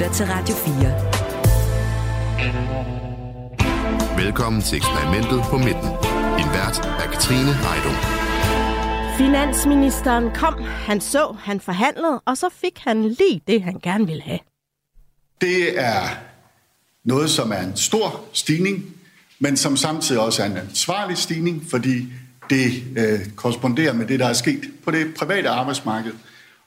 lytter til Radio 4. Velkommen til eksperimentet på midten. En vært er Katrine Heidung. Finansministeren kom, han så, han forhandlede, og så fik han lige det, han gerne ville have. Det er noget, som er en stor stigning, men som samtidig også er en ansvarlig stigning, fordi det øh, korresponderer med det, der er sket på det private arbejdsmarked.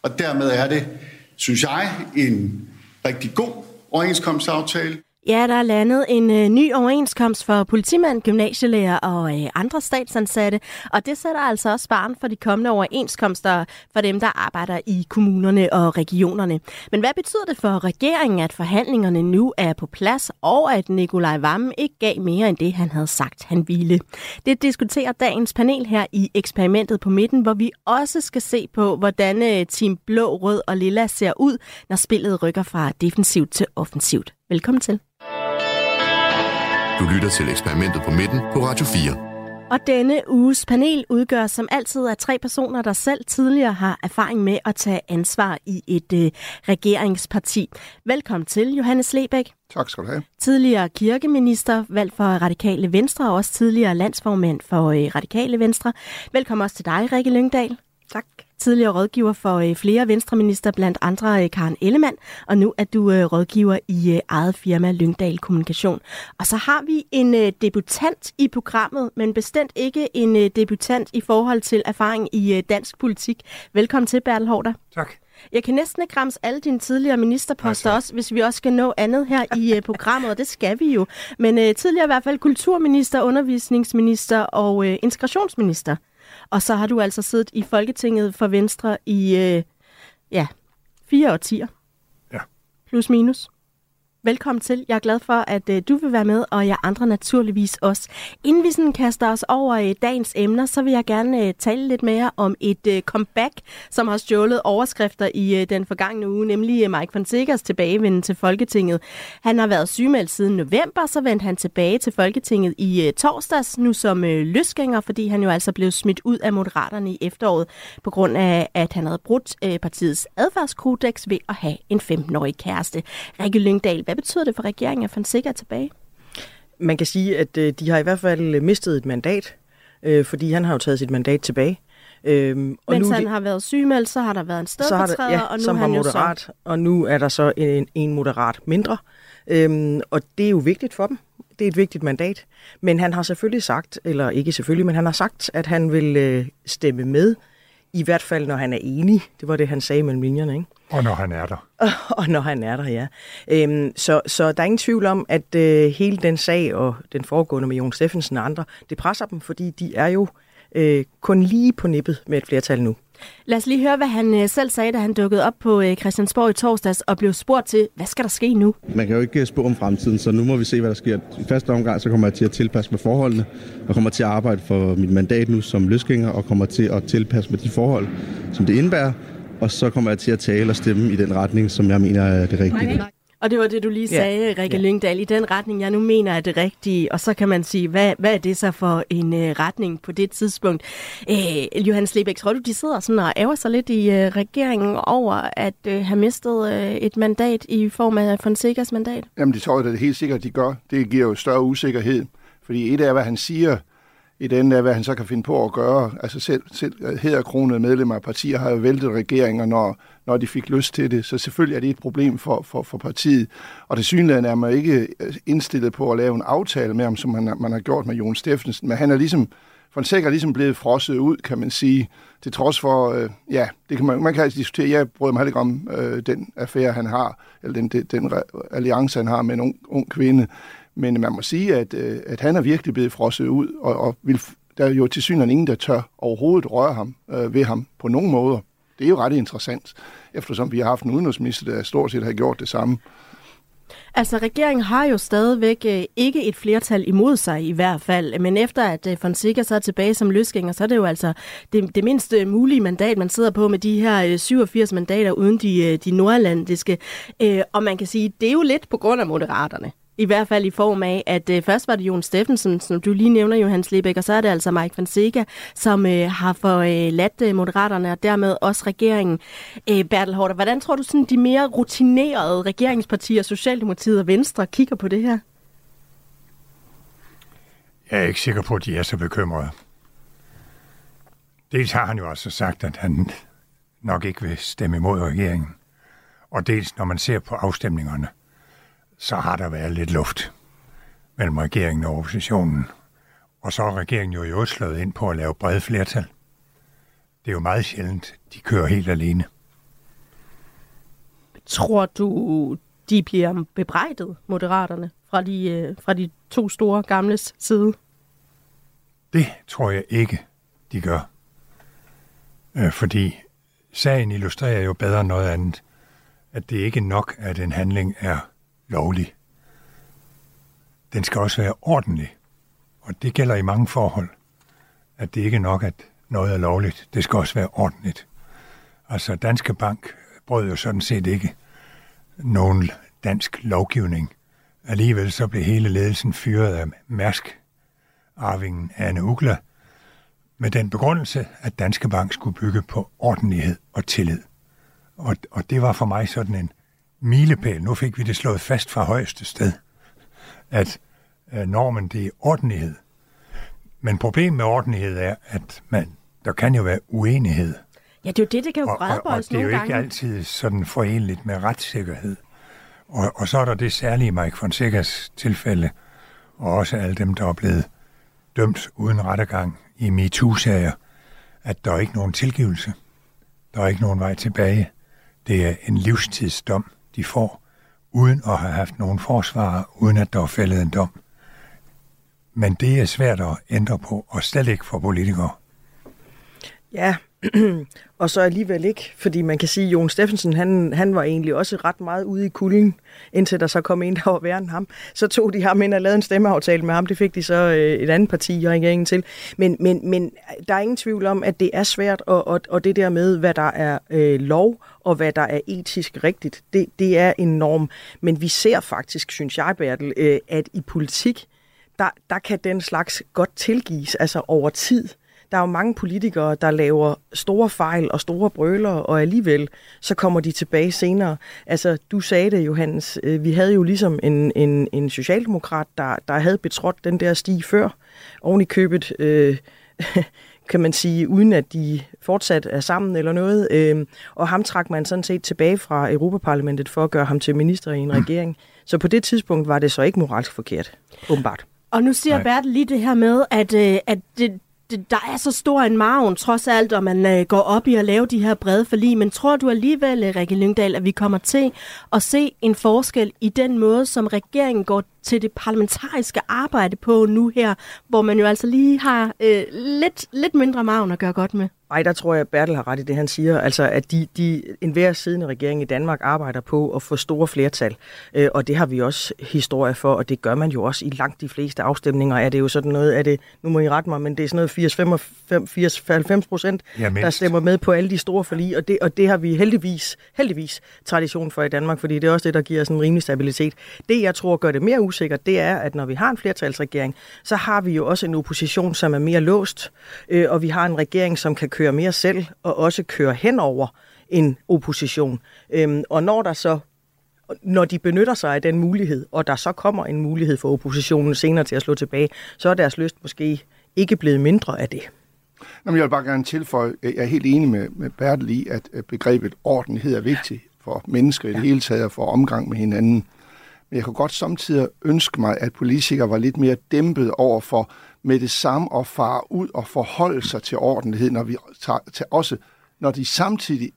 Og dermed er det, synes jeg, en rigtig god overenskomstaftale. Ja, der er landet en øh, ny overenskomst for politimand, gymnasielærer og øh, andre statsansatte, og det sætter altså også barn for de kommende overenskomster for dem, der arbejder i kommunerne og regionerne. Men hvad betyder det for regeringen, at forhandlingerne nu er på plads, og at Nikolaj Vammen ikke gav mere end det, han havde sagt, han ville? Det diskuterer dagens panel her i eksperimentet på midten, hvor vi også skal se på, hvordan øh, Team Blå, Rød og Lilla ser ud, når spillet rykker fra defensivt til offensivt. Velkommen til. Du lytter til eksperimentet på midten på Radio 4. Og denne uges panel udgør som altid af tre personer, der selv tidligere har erfaring med at tage ansvar i et øh, regeringsparti. Velkommen til, Johannes Lebæk. Tak skal du have. Tidligere kirkeminister, valgt for Radikale Venstre, og også tidligere landsformand for øh, Radikale Venstre. Velkommen også til dig, Rikke Lyngdal. Tak tidligere rådgiver for øh, flere venstreminister, blandt andre øh, Karen Ellemann, og nu er du øh, rådgiver i eget firma Lyngdal Kommunikation. Og så har vi en debutant i programmet, men bestemt ikke en debutant i forhold til erfaring i dansk politik. Velkommen til, Bertel Hårder. Tak. Jeg kan næsten ikke ramse alle dine tidligere ministerposter Nej, også, hvis vi også skal nå andet her i uh, programmet, og det skal vi jo. Men uh, tidligere i hvert fald kulturminister, undervisningsminister og uh, integrationsminister. Og så har du altså siddet i Folketinget for Venstre i, øh, ja, fire årtier. Ja. Plus minus. Velkommen til. Jeg er glad for, at øh, du vil være med, og jeg andre naturligvis også. Inden vi sådan kaster os over øh, dagens emner, så vil jeg gerne øh, tale lidt mere om et øh, comeback, som har stjålet overskrifter i øh, den forgangne uge, nemlig øh, Mike Fonsegas tilbagevenden til Folketinget. Han har været sygemeldt siden november, så vendte han tilbage til Folketinget i øh, torsdags, nu som øh, løsgænger, fordi han jo altså blev smidt ud af Moderaterne i efteråret, på grund af, at han havde brudt øh, partiets adfærdskodex ved at have en 15-årig kæreste. Rikke Lyngdal, hvad betyder det for regeringen, at Fonseca er tilbage? Man kan sige, at øh, de har i hvert fald mistet et mandat, øh, fordi han har jo taget sit mandat tilbage. Øhm, og Mens nu han har været sygemeldt, så har der været en stedfortræder, ja, og nu som han moderat, så... og nu er der så en, en moderat mindre. Øhm, og det er jo vigtigt for dem. Det er et vigtigt mandat. Men han har selvfølgelig sagt, eller ikke selvfølgelig, men han har sagt, at han vil øh, stemme med, i hvert fald når han er enig. Det var det, han sagde mellem linjerne, ikke? Og når han er der. og når han er der, ja. Øhm, så, så der er ingen tvivl om, at øh, hele den sag og den foregående med Jon Steffensen og andre, det presser dem, fordi de er jo øh, kun lige på nippet med et flertal nu. Lad os lige høre, hvad han øh, selv sagde, da han dukkede op på øh, Christiansborg i torsdags og blev spurgt til, hvad skal der ske nu? Man kan jo ikke spå om fremtiden, så nu må vi se, hvad der sker. I første omgang så kommer jeg til at tilpasse med forholdene, og kommer til at arbejde for mit mandat nu som løsgænger, og kommer til at tilpasse med de forhold, som det indebærer og så kommer jeg til at tale og stemme i den retning, som jeg mener er det rigtige. Og det var det, du lige sagde, ja. Rikke ja. Lyngdal, i den retning, jeg nu mener er det rigtige. Og så kan man sige, hvad, hvad er det så for en uh, retning på det tidspunkt? Uh, Johannes Lebæk, tror du, de sidder sådan og ærger sig lidt i uh, regeringen over at uh, have mistet uh, et mandat i form af Fonsecas mandat? Jamen, det tror jeg det er helt sikkert, de gør. Det giver jo større usikkerhed. Fordi et af, hvad han siger, i den af, hvad han så kan finde på at gøre. Altså selv, selv hedderkronede medlemmer af partier har jo væltet regeringer, når, når de fik lyst til det. Så selvfølgelig er det et problem for, for, for partiet. Og det synligheden er man ikke øh, indstillet på at lave en aftale med ham, som man, man har gjort med Jon Steffensen. Men han er ligesom, for en sikker ligesom blevet frosset ud, kan man sige. Til trods for, øh, ja, det kan man, man kan altså diskutere. Jeg bryder mig heller ikke om øh, den affære, han har, eller den, den, den alliance, han har med en ung, ung kvinde. Men man må sige, at, øh, at han er virkelig blevet frosset ud, og, og vil, der er jo til synligheden ingen, der tør overhovedet røre ham øh, ved ham på nogen måder. Det er jo ret interessant, eftersom vi har haft en udenrigsminister, der stort set har gjort det samme. Altså, regeringen har jo stadigvæk øh, ikke et flertal imod sig i hvert fald, men efter at øh, Fonseca så er tilbage som løsgænger, så er det jo altså det, det mindste mulige mandat, man sidder på med de her øh, 87 mandater uden de, de nordlandiske. Og man kan sige, det er jo lidt på grund af moderaterne i hvert fald i form af, at øh, først var det Jon Steffensen, som du lige nævner, Johan Lebæk, og så er det altså Mike Fonseca, som øh, har forladt øh, øh, Moderaterne og dermed også regeringen. Øh, Bertel Hårder, hvordan tror du sådan de mere rutinerede regeringspartier, Socialdemokratiet og Venstre, kigger på det her? Jeg er ikke sikker på, at de er så bekymrede. Dels har han jo også sagt, at han nok ikke vil stemme imod regeringen. Og dels, når man ser på afstemningerne, så har der været lidt luft mellem regeringen og oppositionen. Og så er regeringen jo i øvrigt slået ind på at lave brede flertal. Det er jo meget sjældent, de kører helt alene. Tror du, de bliver bebrejdet, moderaterne, fra de, øh, fra de to store gamles side? Det tror jeg ikke, de gør. Øh, fordi sagen illustrerer jo bedre noget andet, at det ikke nok, at en handling er lovlig. Den skal også være ordentlig. Og det gælder i mange forhold, at det ikke er nok, at noget er lovligt. Det skal også være ordentligt. Altså, Danske Bank brød jo sådan set ikke nogen dansk lovgivning. Alligevel så blev hele ledelsen fyret af Mærsk, arvingen Anne Ugler, med den begrundelse, at Danske Bank skulle bygge på ordentlighed og tillid. Og, og det var for mig sådan en milepæl. Nu fik vi det slået fast fra højeste sted, at normen det er ordentlighed. Men problemet med ordentlighed er, at man, der kan jo være uenighed. Ja, det er jo det, det kan jo og, og, og det er jo ikke gange. altid sådan forenligt med retssikkerhed. Og, og så er der det særlige Mike Fonsecas tilfælde, og også alle dem, der er blevet dømt uden rettegang i MeToo-sager, at der er ikke nogen tilgivelse. Der er ikke nogen vej tilbage. Det er en livstidsdom, de får, uden at have haft nogen forsvarer, uden at der er fældet en dom. Men det er svært at ændre på, og slet ikke for politikere. Ja, og så alligevel ikke, fordi man kan sige, at Jon Steffensen, han, han var egentlig også ret meget ude i kulden, indtil der så kom en, der var værre end ham. Så tog de ham ind og lavede en stemmeaftale med ham. Det fik de så øh, et andet parti og regeringen til. Men, men, men der er ingen tvivl om, at det er svært, og, og, og det der med, hvad der er øh, lov, og hvad der er etisk rigtigt, det, det er enormt. Men vi ser faktisk, synes jeg, Bertel, øh, at i politik, der, der kan den slags godt tilgives, altså over tid. Der er jo mange politikere, der laver store fejl og store brøler, og alligevel så kommer de tilbage senere. Altså, du sagde det, Johannes. Øh, vi havde jo ligesom en, en, en socialdemokrat, der, der havde betrådt den der sti før. Oven i købet, øh, kan man sige, uden at de fortsat er sammen eller noget. Øh, og ham trak man sådan set tilbage fra Europaparlamentet for at gøre ham til minister i en regering. Så på det tidspunkt var det så ikke moralsk forkert, åbenbart. Og nu siger Bertel lige det her med, at, øh, at det, der er så stor en maven, trods alt, og man øh, går op i at lave de her brede forlig. Men tror du alligevel, øh, Rikke Lyngdal, at vi kommer til at se en forskel i den måde, som regeringen går til det parlamentariske arbejde på nu her, hvor man jo altså lige har øh, lidt, lidt mindre maven at gøre godt med? Nej, der tror jeg, at Bertel har ret i det, han siger. Altså, at de, de, enhver siddende regering i Danmark arbejder på at få store flertal. Øh, og det har vi også historie for, og det gør man jo også i langt de fleste afstemninger. Er det jo sådan noget, er det, nu må I rette mig, men det er sådan noget 80-90 procent, ja, der stemmer med på alle de store forlig, og det, og det har vi heldigvis, heldigvis tradition for i Danmark, fordi det er også det, der giver sådan en rimelig stabilitet. Det, jeg tror gør det mere usikkert, det er, at når vi har en flertalsregering, så har vi jo også en opposition, som er mere låst, øh, og vi har en regering, som kan køre mere selv, og også køre hen over en opposition. Øhm, og når der så når de benytter sig af den mulighed, og der så kommer en mulighed for oppositionen senere til at slå tilbage, så er deres lyst måske ikke blevet mindre af det. Jamen, jeg vil bare gerne tilføje, jeg er helt enig med, med Bertel i, at begrebet ordentlighed er vigtigt for mennesker i det hele taget, og for omgang med hinanden. Men jeg kunne godt samtidig ønske mig, at politikere var lidt mere dæmpet over for med det samme at fare ud og forholde sig til ordentlighed, når vi tager, til også når de samtidig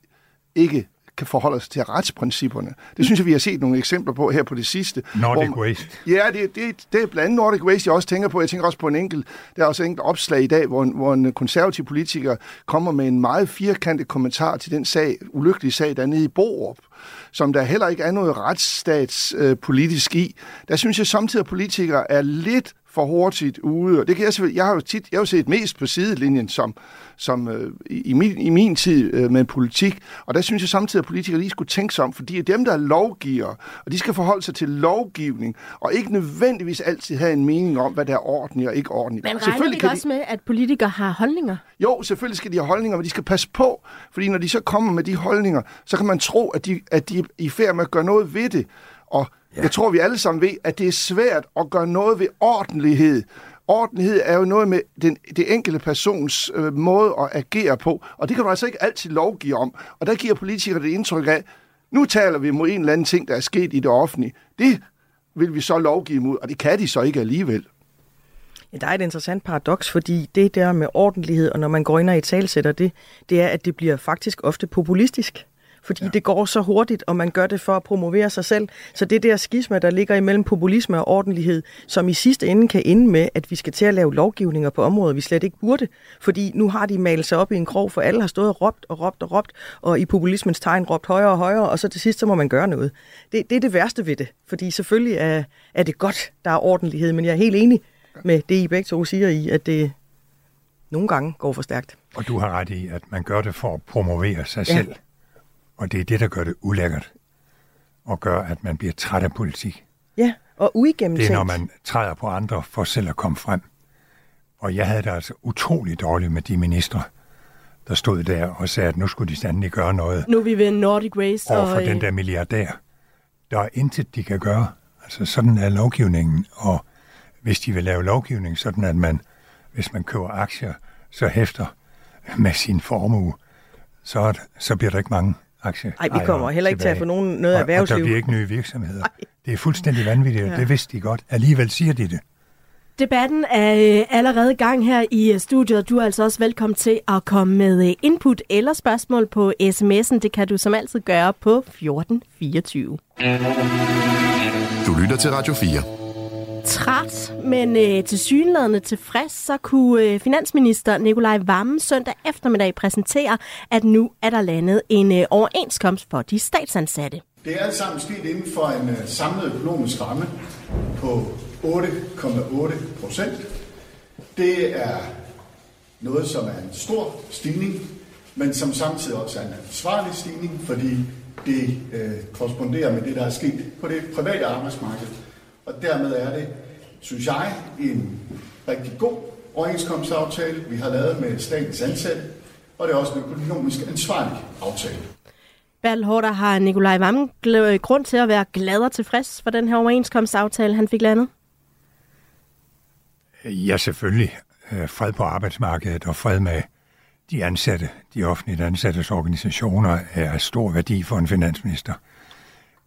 ikke kan forholde sig til retsprincipperne. Det synes jeg, vi har set nogle eksempler på her på det sidste. Nordic hvor, Waste. Ja, det, det, det er blandt andet Nordic Waste, jeg også tænker på. Jeg tænker også på en enkelt, der er også en enkelt opslag i dag, hvor en, hvor en konservativ politiker kommer med en meget firkantet kommentar til den sag, ulykkelige sag dernede i Borup, som der heller ikke er noget retsstatspolitisk øh, i. Der synes jeg samtidig, at politikere er lidt for hurtigt ude. Og det kan jeg selvfølgelig, jeg har jo tit, jeg har jo set mest på sidelinjen som, som øh, i, min, i min tid øh, med politik, og der synes jeg samtidig, at politikere lige skulle tænke sig om, fordi dem, der er lovgiver, og de skal forholde sig til lovgivning, og ikke nødvendigvis altid have en mening om, hvad der er ordentligt og ikke ordentligt. Men regner ikke også de... med, at politikere har holdninger? Jo, selvfølgelig skal de have holdninger, men de skal passe på, fordi når de så kommer med de holdninger, så kan man tro, at de, at de er i færd med at gøre noget ved det. Og ja. jeg tror, vi alle sammen ved, at det er svært at gøre noget ved ordentlighed. Ordentlighed er jo noget med den, det enkelte persons øh, måde at agere på, og det kan du altså ikke altid lovgive om. Og der giver politikere det indtryk af, nu taler vi mod en eller anden ting, der er sket i det offentlige. Det vil vi så lovgive mod, og det kan de så ikke alligevel. Ja, der er et interessant paradoks, fordi det der med ordentlighed, og når man går ind og i talsætter det, det er, at det bliver faktisk ofte populistisk fordi ja. det går så hurtigt, og man gør det for at promovere sig selv. Så det der skisma, der ligger imellem populisme og ordentlighed, som i sidste ende kan ende med, at vi skal til at lave lovgivninger på områder, vi slet ikke burde. Fordi nu har de malet sig op i en krog, for alle har stået og råbt og råbt og råbt, og i populismens tegn råbt højere og højere, og så til sidst, så må man gøre noget. Det, det er det værste ved det, fordi selvfølgelig er, er det godt, der er ordentlighed, men jeg er helt enig med det, I begge to siger i, at det nogle gange går for stærkt. Og du har ret i, at man gør det for at promovere sig ja. selv. Og det er det, der gør det ulækkert. Og gør, at man bliver træt af politik. Ja, og uigennemtænkt. Det er, når man træder på andre for selv at komme frem. Og jeg havde det altså utrolig dårligt med de ministre, der stod der og sagde, at nu skulle de sandelig gøre noget. Nu er vi ved Nordic Race. Over for og, den der milliardær. Der er intet, de kan gøre. Altså sådan er lovgivningen. Og hvis de vil lave lovgivning, sådan at man, hvis man køber aktier, så hæfter med sin formue, så, så bliver der ikke mange aktie. Nej, vi kommer heller ikke tilbage. til at få nogen, noget og, erhvervsliv. Og der bliver ikke nye virksomheder. Ej. Det er fuldstændig vanvittigt, ja. det vidste de godt. Alligevel siger de det. Debatten er øh, allerede i gang her i øh, studiet. Du er altså også velkommen til at komme med øh, input eller spørgsmål på sms'en. Det kan du som altid gøre på 1424. Du lytter til Radio 4 træt, men øh, til synlædende tilfreds, så kunne øh, finansminister Nikolaj Vammen søndag eftermiddag præsentere, at nu er der landet en øh, overenskomst for de statsansatte. Det er alt sammen sket inden for en øh, samlet økonomisk ramme på 8,8 procent. Det er noget, som er en stor stigning, men som samtidig også er en ansvarlig stigning, fordi det øh, korresponderer med det, der er sket på det private arbejdsmarked og dermed er det, synes jeg, en rigtig god overenskomstaftale, vi har lavet med statens ansatte, og det er også en økonomisk ansvarlig aftale. Bertel Hårder, har Nikolaj Vammen grund til at være glad og tilfreds for den her overenskomstaftale, han fik landet? Ja, selvfølgelig. Øh, fred på arbejdsmarkedet og fred med de ansatte, de offentlige ansattes organisationer, er af stor værdi for en finansminister.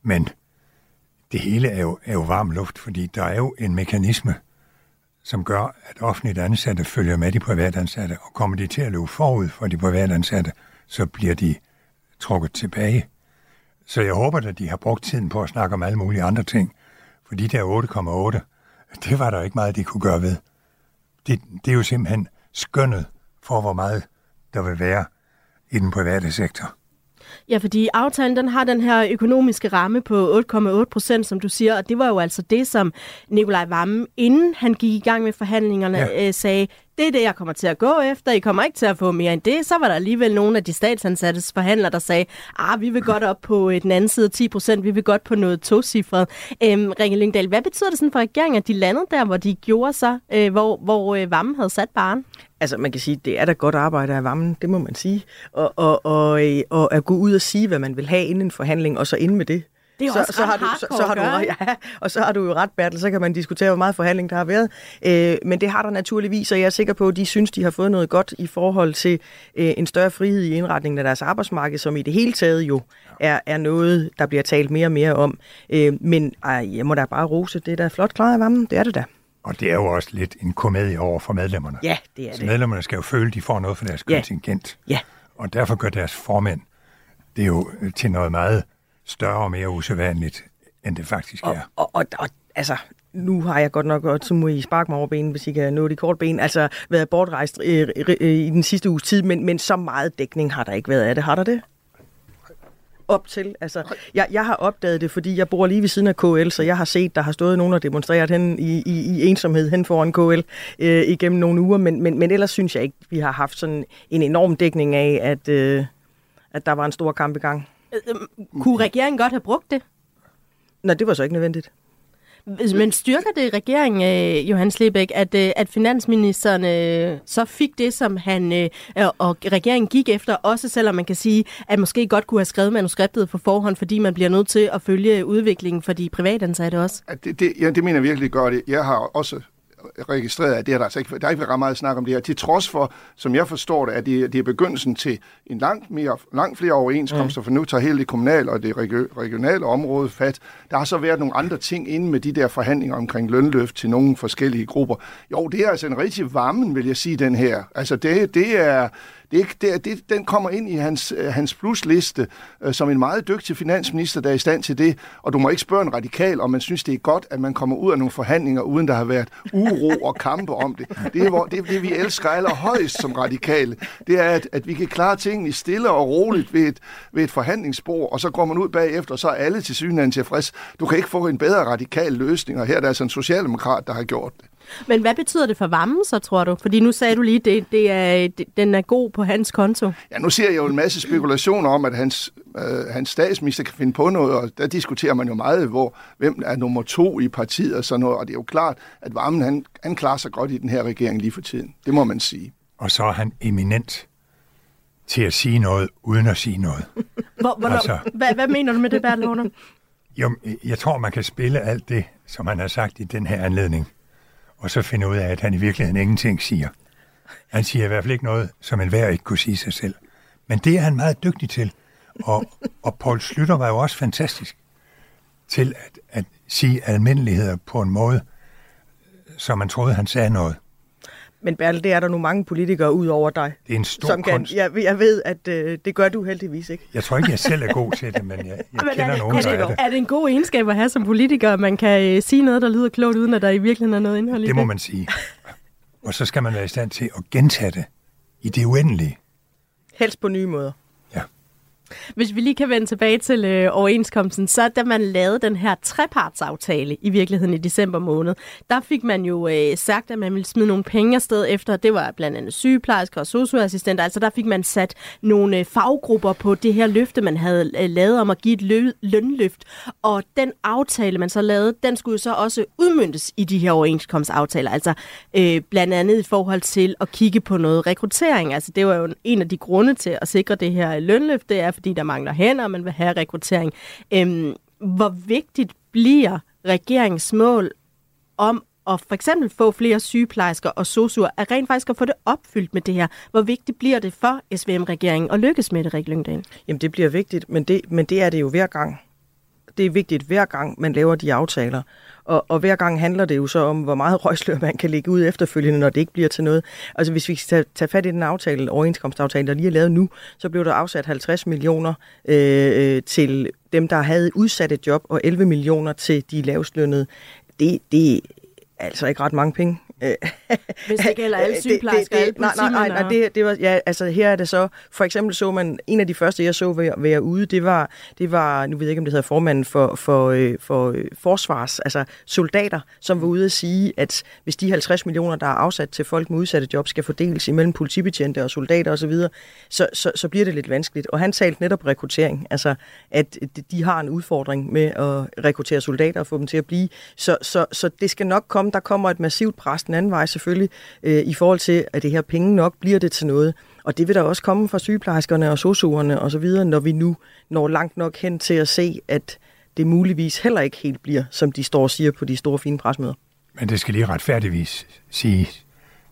Men det hele er jo, er jo varm luft, fordi der er jo en mekanisme, som gør, at offentligt ansatte følger med de private ansatte, og kommer de til at løbe forud for de private ansatte, så bliver de trukket tilbage. Så jeg håber, at de har brugt tiden på at snakke om alle mulige andre ting, for de der 8,8, det var der ikke meget, de kunne gøre ved. Det, det er jo simpelthen skønnet for, hvor meget der vil være i den private sektor. Ja, fordi aftalen den har den her økonomiske ramme på 8,8 procent, som du siger, og det var jo altså det, som Nikolaj Vammen, inden han gik i gang med forhandlingerne, ja. øh, sagde, det er det, jeg kommer til at gå efter. I kommer ikke til at få mere end det. Så var der alligevel nogle af de statsansattes forhandlere, der sagde, ah, vi vil godt op på øh, den anden side 10 procent, vi vil godt på noget tocifret. Øhm, Rikke Lyngdal, hvad betyder det sådan for regeringen, at de landede der, hvor de gjorde sig, øh, hvor, hvor øh, Vammen havde sat barn? Altså, man kan sige, det er da godt arbejde af Vammen, det må man sige. Og, og, og, øh, og at gå ud og sige, hvad man vil have inden en forhandling, og så ind med det. Det er så, også så, har du, så, så har du, ja, og så har du jo ret, Bertel, så kan man diskutere, hvor meget forhandling der har været. Øh, men det har der naturligvis, og jeg er sikker på, at de synes, de har fået noget godt i forhold til øh, en større frihed i indretningen af deres arbejdsmarked, som i det hele taget jo er, er noget, der bliver talt mere og mere om. Øh, men ej, jeg må da bare rose, det er da flot klaret af Vammen, det er det da. Og det er jo også lidt en komedie over for medlemmerne. Ja, det er Så det. medlemmerne skal jo føle, at de får noget for deres ja. kontingent. Ja. Og derfor gør deres formænd det er jo til noget meget større og mere usædvanligt, end det faktisk og, er. Og, og, og altså, nu har jeg godt nok, og så må I sparke mig over benen, hvis I kan nå de korte ben, altså været bortrejst øh, øh, i den sidste uges tid, men, men så meget dækning har der ikke været af det. Har der det? op til. Altså, jeg, jeg har opdaget det, fordi jeg bor lige ved siden af KL, så jeg har set, der har stået nogen og demonstreret hen i, i, i ensomhed hen foran KL øh, igennem nogle uger, men, men, men ellers synes jeg ikke, vi har haft sådan en enorm dækning af, at, øh, at der var en stor kamp i gang. Øh, Kunne regeringen godt have brugt det? Nå, det var så ikke nødvendigt. Men styrker det regeringen, øh, Johannes Lebeck, at, øh, at finansministeren øh, så fik det, som han øh, og regeringen gik efter, også selvom man kan sige, at måske godt kunne have skrevet manuskriptet på forhånd, fordi man bliver nødt til at følge udviklingen for de privatansatte også? Det, det, ja, det mener jeg virkelig gør det. Jeg har også registreret, at det er der altså ikke, der er ikke ret meget snak om det her, til trods for, som jeg forstår det, at det, det er begyndelsen til en langt, mere, langt flere overenskomster, mm. for nu tager hele det kommunale og det regionale område fat. Der har så været nogle andre ting inde med de der forhandlinger omkring lønløft til nogle forskellige grupper. Jo, det er altså en rigtig varmen, vil jeg sige, den her. Altså det, det er det, det, det, den kommer ind i hans, øh, hans plusliste øh, som en meget dygtig finansminister, der er i stand til det. Og du må ikke spørge en radikal, om man synes, det er godt, at man kommer ud af nogle forhandlinger, uden der har været uro og kampe om det. Det er det, det vi elsker allerhøjst som radikale. Det er, at, at vi kan klare tingene stille og roligt ved et, ved et forhandlingsbord, og så går man ud bagefter, og så er alle til synligheden tilfreds. Du kan ikke få en bedre radikal løsning, og her er der altså en socialdemokrat, der har gjort det. Men hvad betyder det for varmen så, tror du? Fordi nu sagde du lige, at det, det er, det, den er god på hans konto. Ja, nu ser jeg jo en masse spekulationer om, at hans, øh, hans statsminister kan finde på noget, og der diskuterer man jo meget, hvor, hvem er nummer to i partiet og sådan noget. Og det er jo klart, at varmen han, han klarer sig godt i den her regering lige for tiden. Det må man sige. Og så er han eminent til at sige noget, uden at sige noget. Hvor, hvor, altså, hvad, hvad mener du med det, Bertel Jo, jeg tror, man kan spille alt det, som han har sagt i den her anledning og så finde ud af, at han i virkeligheden ingenting siger. Han siger i hvert fald ikke noget, som enhver ikke kunne sige sig selv. Men det er han meget dygtig til. Og, og Paul Slytter var jo også fantastisk til at, at sige almindeligheder på en måde, så man troede, han sagde noget. Men Bertel, det er der nu mange politikere ud over dig. Det er en stor som kan, kunst. Jeg, jeg ved, at øh, det gør du heldigvis ikke. Jeg tror ikke, jeg selv er god til det, men jeg, jeg men kender er, nogen, er det, der er det. Er det en god egenskab at have som politiker, at man kan øh, sige noget, der lyder klogt, uden at der i virkeligheden er noget indhold i det? Det må man sige. Og så skal man være i stand til at gentage det i det uendelige. Helst på nye måder. Hvis vi lige kan vende tilbage til øh, overenskomsten, så da man lavede den her trepartsaftale i virkeligheden i december måned, der fik man jo øh, sagt, at man ville smide nogle penge afsted efter, det var blandt andet sygeplejersker og socioassistenter, altså der fik man sat nogle øh, faggrupper på det her løfte, man havde øh, lavet om at give et lø- lønløft, og den aftale, man så lavede, den skulle jo så også udmyndtes i de her overenskomstaftaler, altså øh, blandt andet i forhold til at kigge på noget rekruttering, altså det var jo en af de grunde til at sikre det her lønløft, det er fordi der mangler hænder, og man vil have rekruttering. Øhm, hvor vigtigt bliver regeringsmål om at for eksempel få flere sygeplejersker og sosuer, er rent faktisk at få det opfyldt med det her. Hvor vigtigt bliver det for SVM-regeringen at lykkes med det, Rik Lyngdal? Jamen det bliver vigtigt, men det, men det er det jo hver gang. Det er vigtigt hver gang, man laver de aftaler. Og, og hver gang handler det jo så om, hvor meget røgslør man kan lægge ud efterfølgende, når det ikke bliver til noget. Altså hvis vi skal tage fat i den aftale, overenskomstaftale, der lige er lavet nu, så blev der afsat 50 millioner øh, øh, til dem, der havde udsatte job, og 11 millioner til de lavestlønnede. Det, det er altså ikke ret mange penge. Hvis det gælder alle sygeplejersker, det, det, det, alle nej, nej, nej, det, det var, ja, altså her er det så, for eksempel så man, en af de første, jeg så ved være ude, det var, det var, nu ved jeg ikke, om det hedder formanden for, for, øh, for øh, forsvars, altså soldater, som var ude at sige, at hvis de 50 millioner, der er afsat til folk med udsatte job, skal fordeles imellem politibetjente og soldater osv., så, så, så, så bliver det lidt vanskeligt. Og han talte netop rekruttering, altså at de har en udfordring med at rekruttere soldater og få dem til at blive. Så, så, så det skal nok komme, der kommer et massivt pres den anden vej selvfølgelig, øh, i forhold til, at det her penge nok bliver det til noget. Og det vil der også komme fra sygeplejerskerne og sosuerne osv., når vi nu når langt nok hen til at se, at det muligvis heller ikke helt bliver, som de står og siger på de store fine presmøder. Men det skal lige retfærdigvis sige,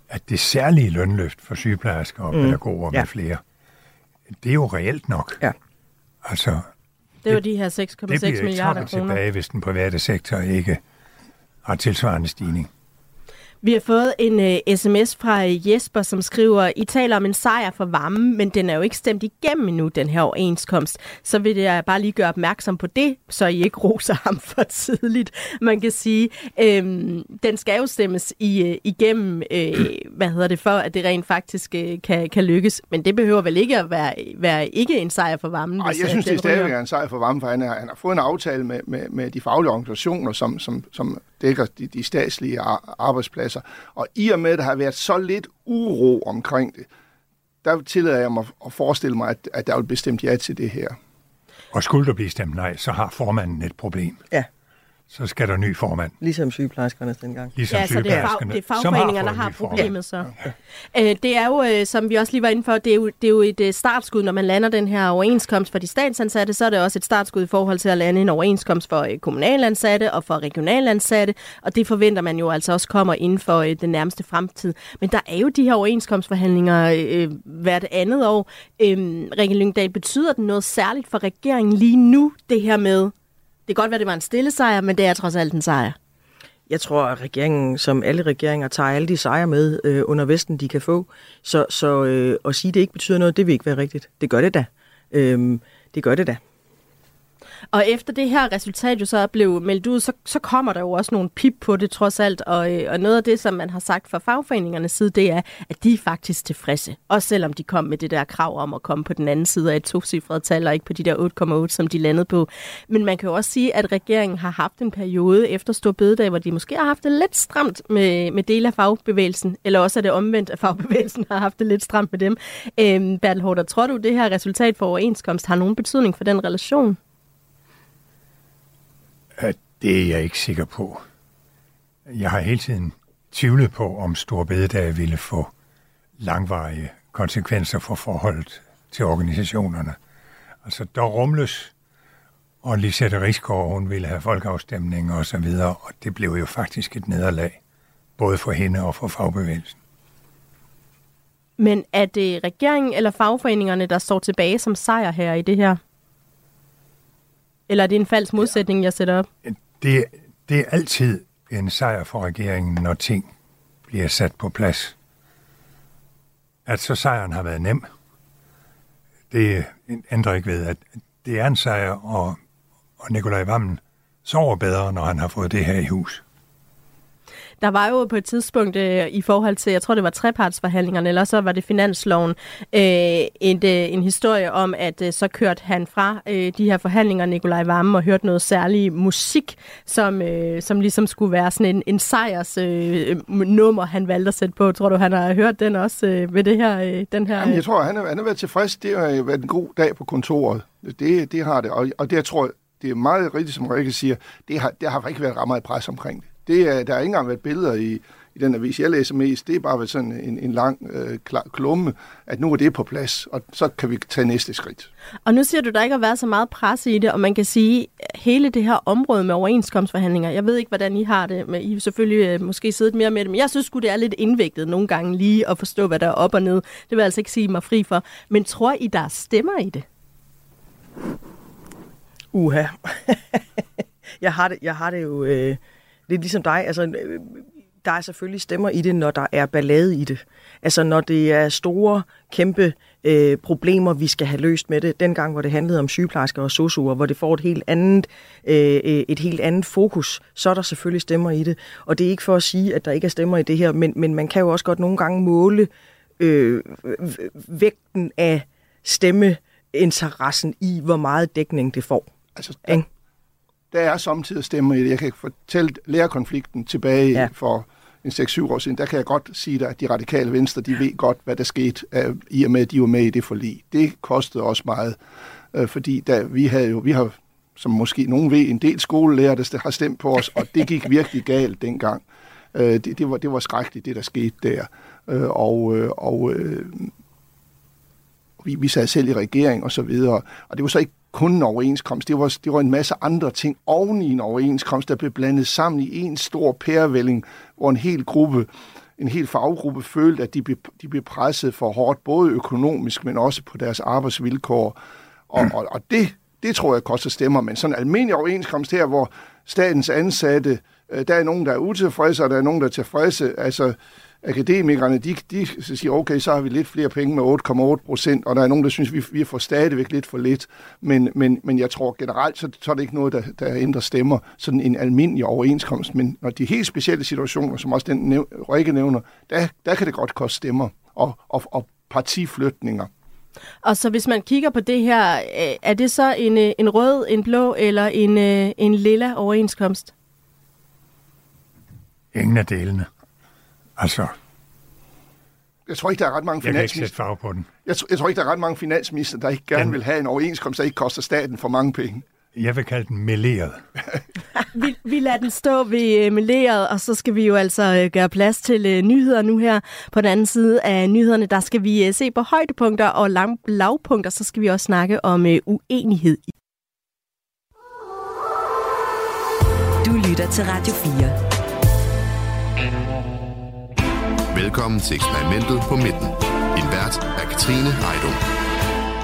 at det særlige lønløft for sygeplejersker og mm. pædagoger ja. med flere, det er jo reelt nok. Ja. Altså, det er jo de her 6,6 milliarder kroner. tilbage, hvis den private sektor ikke har tilsvarende stigning. Vi har fået en uh, sms fra uh, Jesper, som skriver, I taler om en sejr for varme, men den er jo ikke stemt igennem endnu, den her overenskomst. Så vil jeg bare lige gøre opmærksom på det, så I ikke roser ham for tidligt. Man kan sige, øhm, den skal jo stemmes i, uh, igennem, uh, hvad hedder det, for at det rent faktisk uh, kan, kan lykkes. Men det behøver vel ikke at være, være ikke en sejr for varmen? Nej, jeg synes, det er stadigvæk en sejr for varmen, for han, er, han har fået en aftale med, med, med de faglige organisationer, som, som, som dækker de, de statslige arbejdspladser. Og i og med, at der har været så lidt uro omkring det, der tillader jeg mig at forestille mig, at, at der vil bestemt ja til det her. Og skulle der blive stemt nej, så har formanden et problem. Ja. Så skal der ny formand. Ligesom sygeplejerskerne dengang. Ligesom ja, så det er, fag, det er fagforeningerne, der har, problemet så. Ja. Øh, det er jo, øh, som vi også lige var inde for, det er jo, det er jo et øh, startskud, når man lander den her overenskomst for de statsansatte, så er det også et startskud i forhold til at lande en overenskomst for kommunalansatte og for regionalansatte, og det forventer man jo altså også kommer inden for den nærmeste fremtid. Men der er jo de her overenskomstforhandlinger øh, hvert andet år. Øh, Rikke Lyngdal, betyder det noget særligt for regeringen lige nu, det her med, det kan godt være, det var en stille sejr, men det er trods alt en sejr. Jeg tror, at regeringen, som alle regeringer, tager alle de sejre med øh, under Vesten, de kan få. Så, så øh, at sige, at det ikke betyder noget, det vil ikke være rigtigt. Det gør det da. Øhm, det gør det da. Og efter det her resultat jo så blev meldt ud, så, så kommer der jo også nogle pip på det trods alt. Og, øh, og noget af det, som man har sagt fra fagforeningernes side, det er, at de er faktisk tilfredse. Også selvom de kom med det der krav om at komme på den anden side af et tocifret tal, og ikke på de der 8,8, som de landede på. Men man kan jo også sige, at regeringen har haft en periode efter Stor Bededag, hvor de måske har haft det lidt stramt med, med dele af fagbevægelsen, eller også er det omvendt, at fagbevægelsen har haft det lidt stramt med dem. Øhm, Bertel Hårder, tror du, det her resultat for overenskomst har nogen betydning for den relation? Det er jeg ikke sikker på. Jeg har hele tiden tvivlet på, om Stor Bededag ville få langvarige konsekvenser for forholdet til organisationerne. Altså, der rumles, og Lisette Rigsgaard, hun ville have folkeafstemning og så videre, og det blev jo faktisk et nederlag, både for hende og for fagbevægelsen. Men er det regeringen eller fagforeningerne, der står tilbage som sejr her i det her? Eller er det en falsk modsætning, jeg sætter op? Det, det er altid en sejr for regeringen, når ting bliver sat på plads. At så sejren har været nem, det ændrer ikke ved, at det er en sejr, og, og Nikolaj Vammen sover bedre, når han har fået det her i hus. Der var jo på et tidspunkt øh, i forhold til, jeg tror det var trepartsforhandlingerne, eller så var det finansloven, øh, en, øh, en historie om, at øh, så kørte han fra øh, de her forhandlinger, Nikolaj Vammen, og hørte noget særlig musik, som, øh, som ligesom skulle være sådan en, en sejrs øh, nummer, han valgte at sætte på. Tror du, han har hørt den også øh, ved det her? Øh, den her Jamen, jeg tror, han har, han har været tilfreds. Det har været en god dag på kontoret. Det, det har det, og, og det jeg tror det er meget rigtigt, som Rikke siger, det har, det har ikke været ret meget pres omkring det. Det er, der har ikke engang været billeder i, i den avis, jeg læser mest. Det er bare været sådan en, en lang øh, klumme, at nu er det på plads, og så kan vi tage næste skridt. Og nu siger du, der ikke har været så meget pres i det, og man kan sige, hele det her område med overenskomstforhandlinger, jeg ved ikke, hvordan I har det, men I har selvfølgelig øh, måske siddet mere med det, men jeg synes det er lidt indviklet nogle gange lige at forstå, hvad der er op og ned. Det vil jeg altså ikke sige mig fri for. Men tror I, der stemmer i det? Uha. jeg, har det, jeg har det jo... Øh lidt ligesom dig, altså øh, der er selvfølgelig stemmer i det, når der er ballade i det. Altså når det er store, kæmpe øh, problemer, vi skal have løst med det. Dengang, hvor det handlede om sygeplejersker og sosuer, hvor det får et helt andet, øh, øh, et helt andet fokus, så er der selvfølgelig stemmer i det. Og det er ikke for at sige, at der ikke er stemmer i det her, men, men man kan jo også godt nogle gange måle øh, vægten af stemmeinteressen i, hvor meget dækning det får. Altså, der, der er samtidig stemmer i det. Jeg kan fortælle lærerkonflikten tilbage ja. for en 6-7 år siden. Der kan jeg godt sige dig, at de radikale venstre, de ved godt, hvad der skete, uh, i og med, at de var med i det forlig. Det kostede også meget, uh, fordi da vi havde jo, vi har, som måske nogen ved, en del skolelærer, der har stemt på os, og det gik virkelig galt dengang. Uh, det, det, var, det var skrækkeligt, det der skete der. Uh, og uh, og uh, vi, vi sad selv i regering og så videre. Og det var så ikke kun en overenskomst. Det var, det var en masse andre ting oven i en overenskomst, der blev blandet sammen i en stor pærevælling, hvor en hel gruppe, en hel faggruppe følte, at de blev, de blev presset for hårdt, både økonomisk, men også på deres arbejdsvilkår. Og, og, og det, det tror jeg koster stemmer, men sådan en almindelig overenskomst her, hvor statens ansatte Øh, Øh, der er nogen, der er utilfredse, og der er nogen, der er tilfredse. Altså, akademikerne, de, de siger, okay, så har vi lidt flere penge med 8,8 procent, og der er nogen, der synes, vi, vi får stadigvæk lidt for lidt. Men, men, men jeg tror generelt, så, så er det ikke noget, der, der ændrer stemmer, sådan en almindelig overenskomst. Men når de helt specielle situationer, som også den næv, Rikke nævner, der, der kan det godt koste stemmer og, og, og partiflytninger. Og så hvis man kigger på det her, øh, er det så en, øh, en rød, en blå eller en, en lilla overenskomst? Ingen af delene. Altså, Jeg tror ikke, der er ret mange jeg kan finansminister. farve på den. Jeg, tr- jeg tror ikke, der er ret mange finansminister, der ikke gerne Den- vil have en overenskomst, der ikke koster staten for mange penge. Jeg vil kalde den meleret. Vi, vi lader den stå ved øh, meleret, og så skal vi jo altså øh, gøre plads til øh, nyheder nu her. På den anden side af nyhederne, der skal vi øh, se på højdepunkter og lang, lavpunkter, så skal vi også snakke om øh, uenighed. Du lytter til Radio 4. Velkommen til eksperimentet på midten. En vært er Katrine Heidung.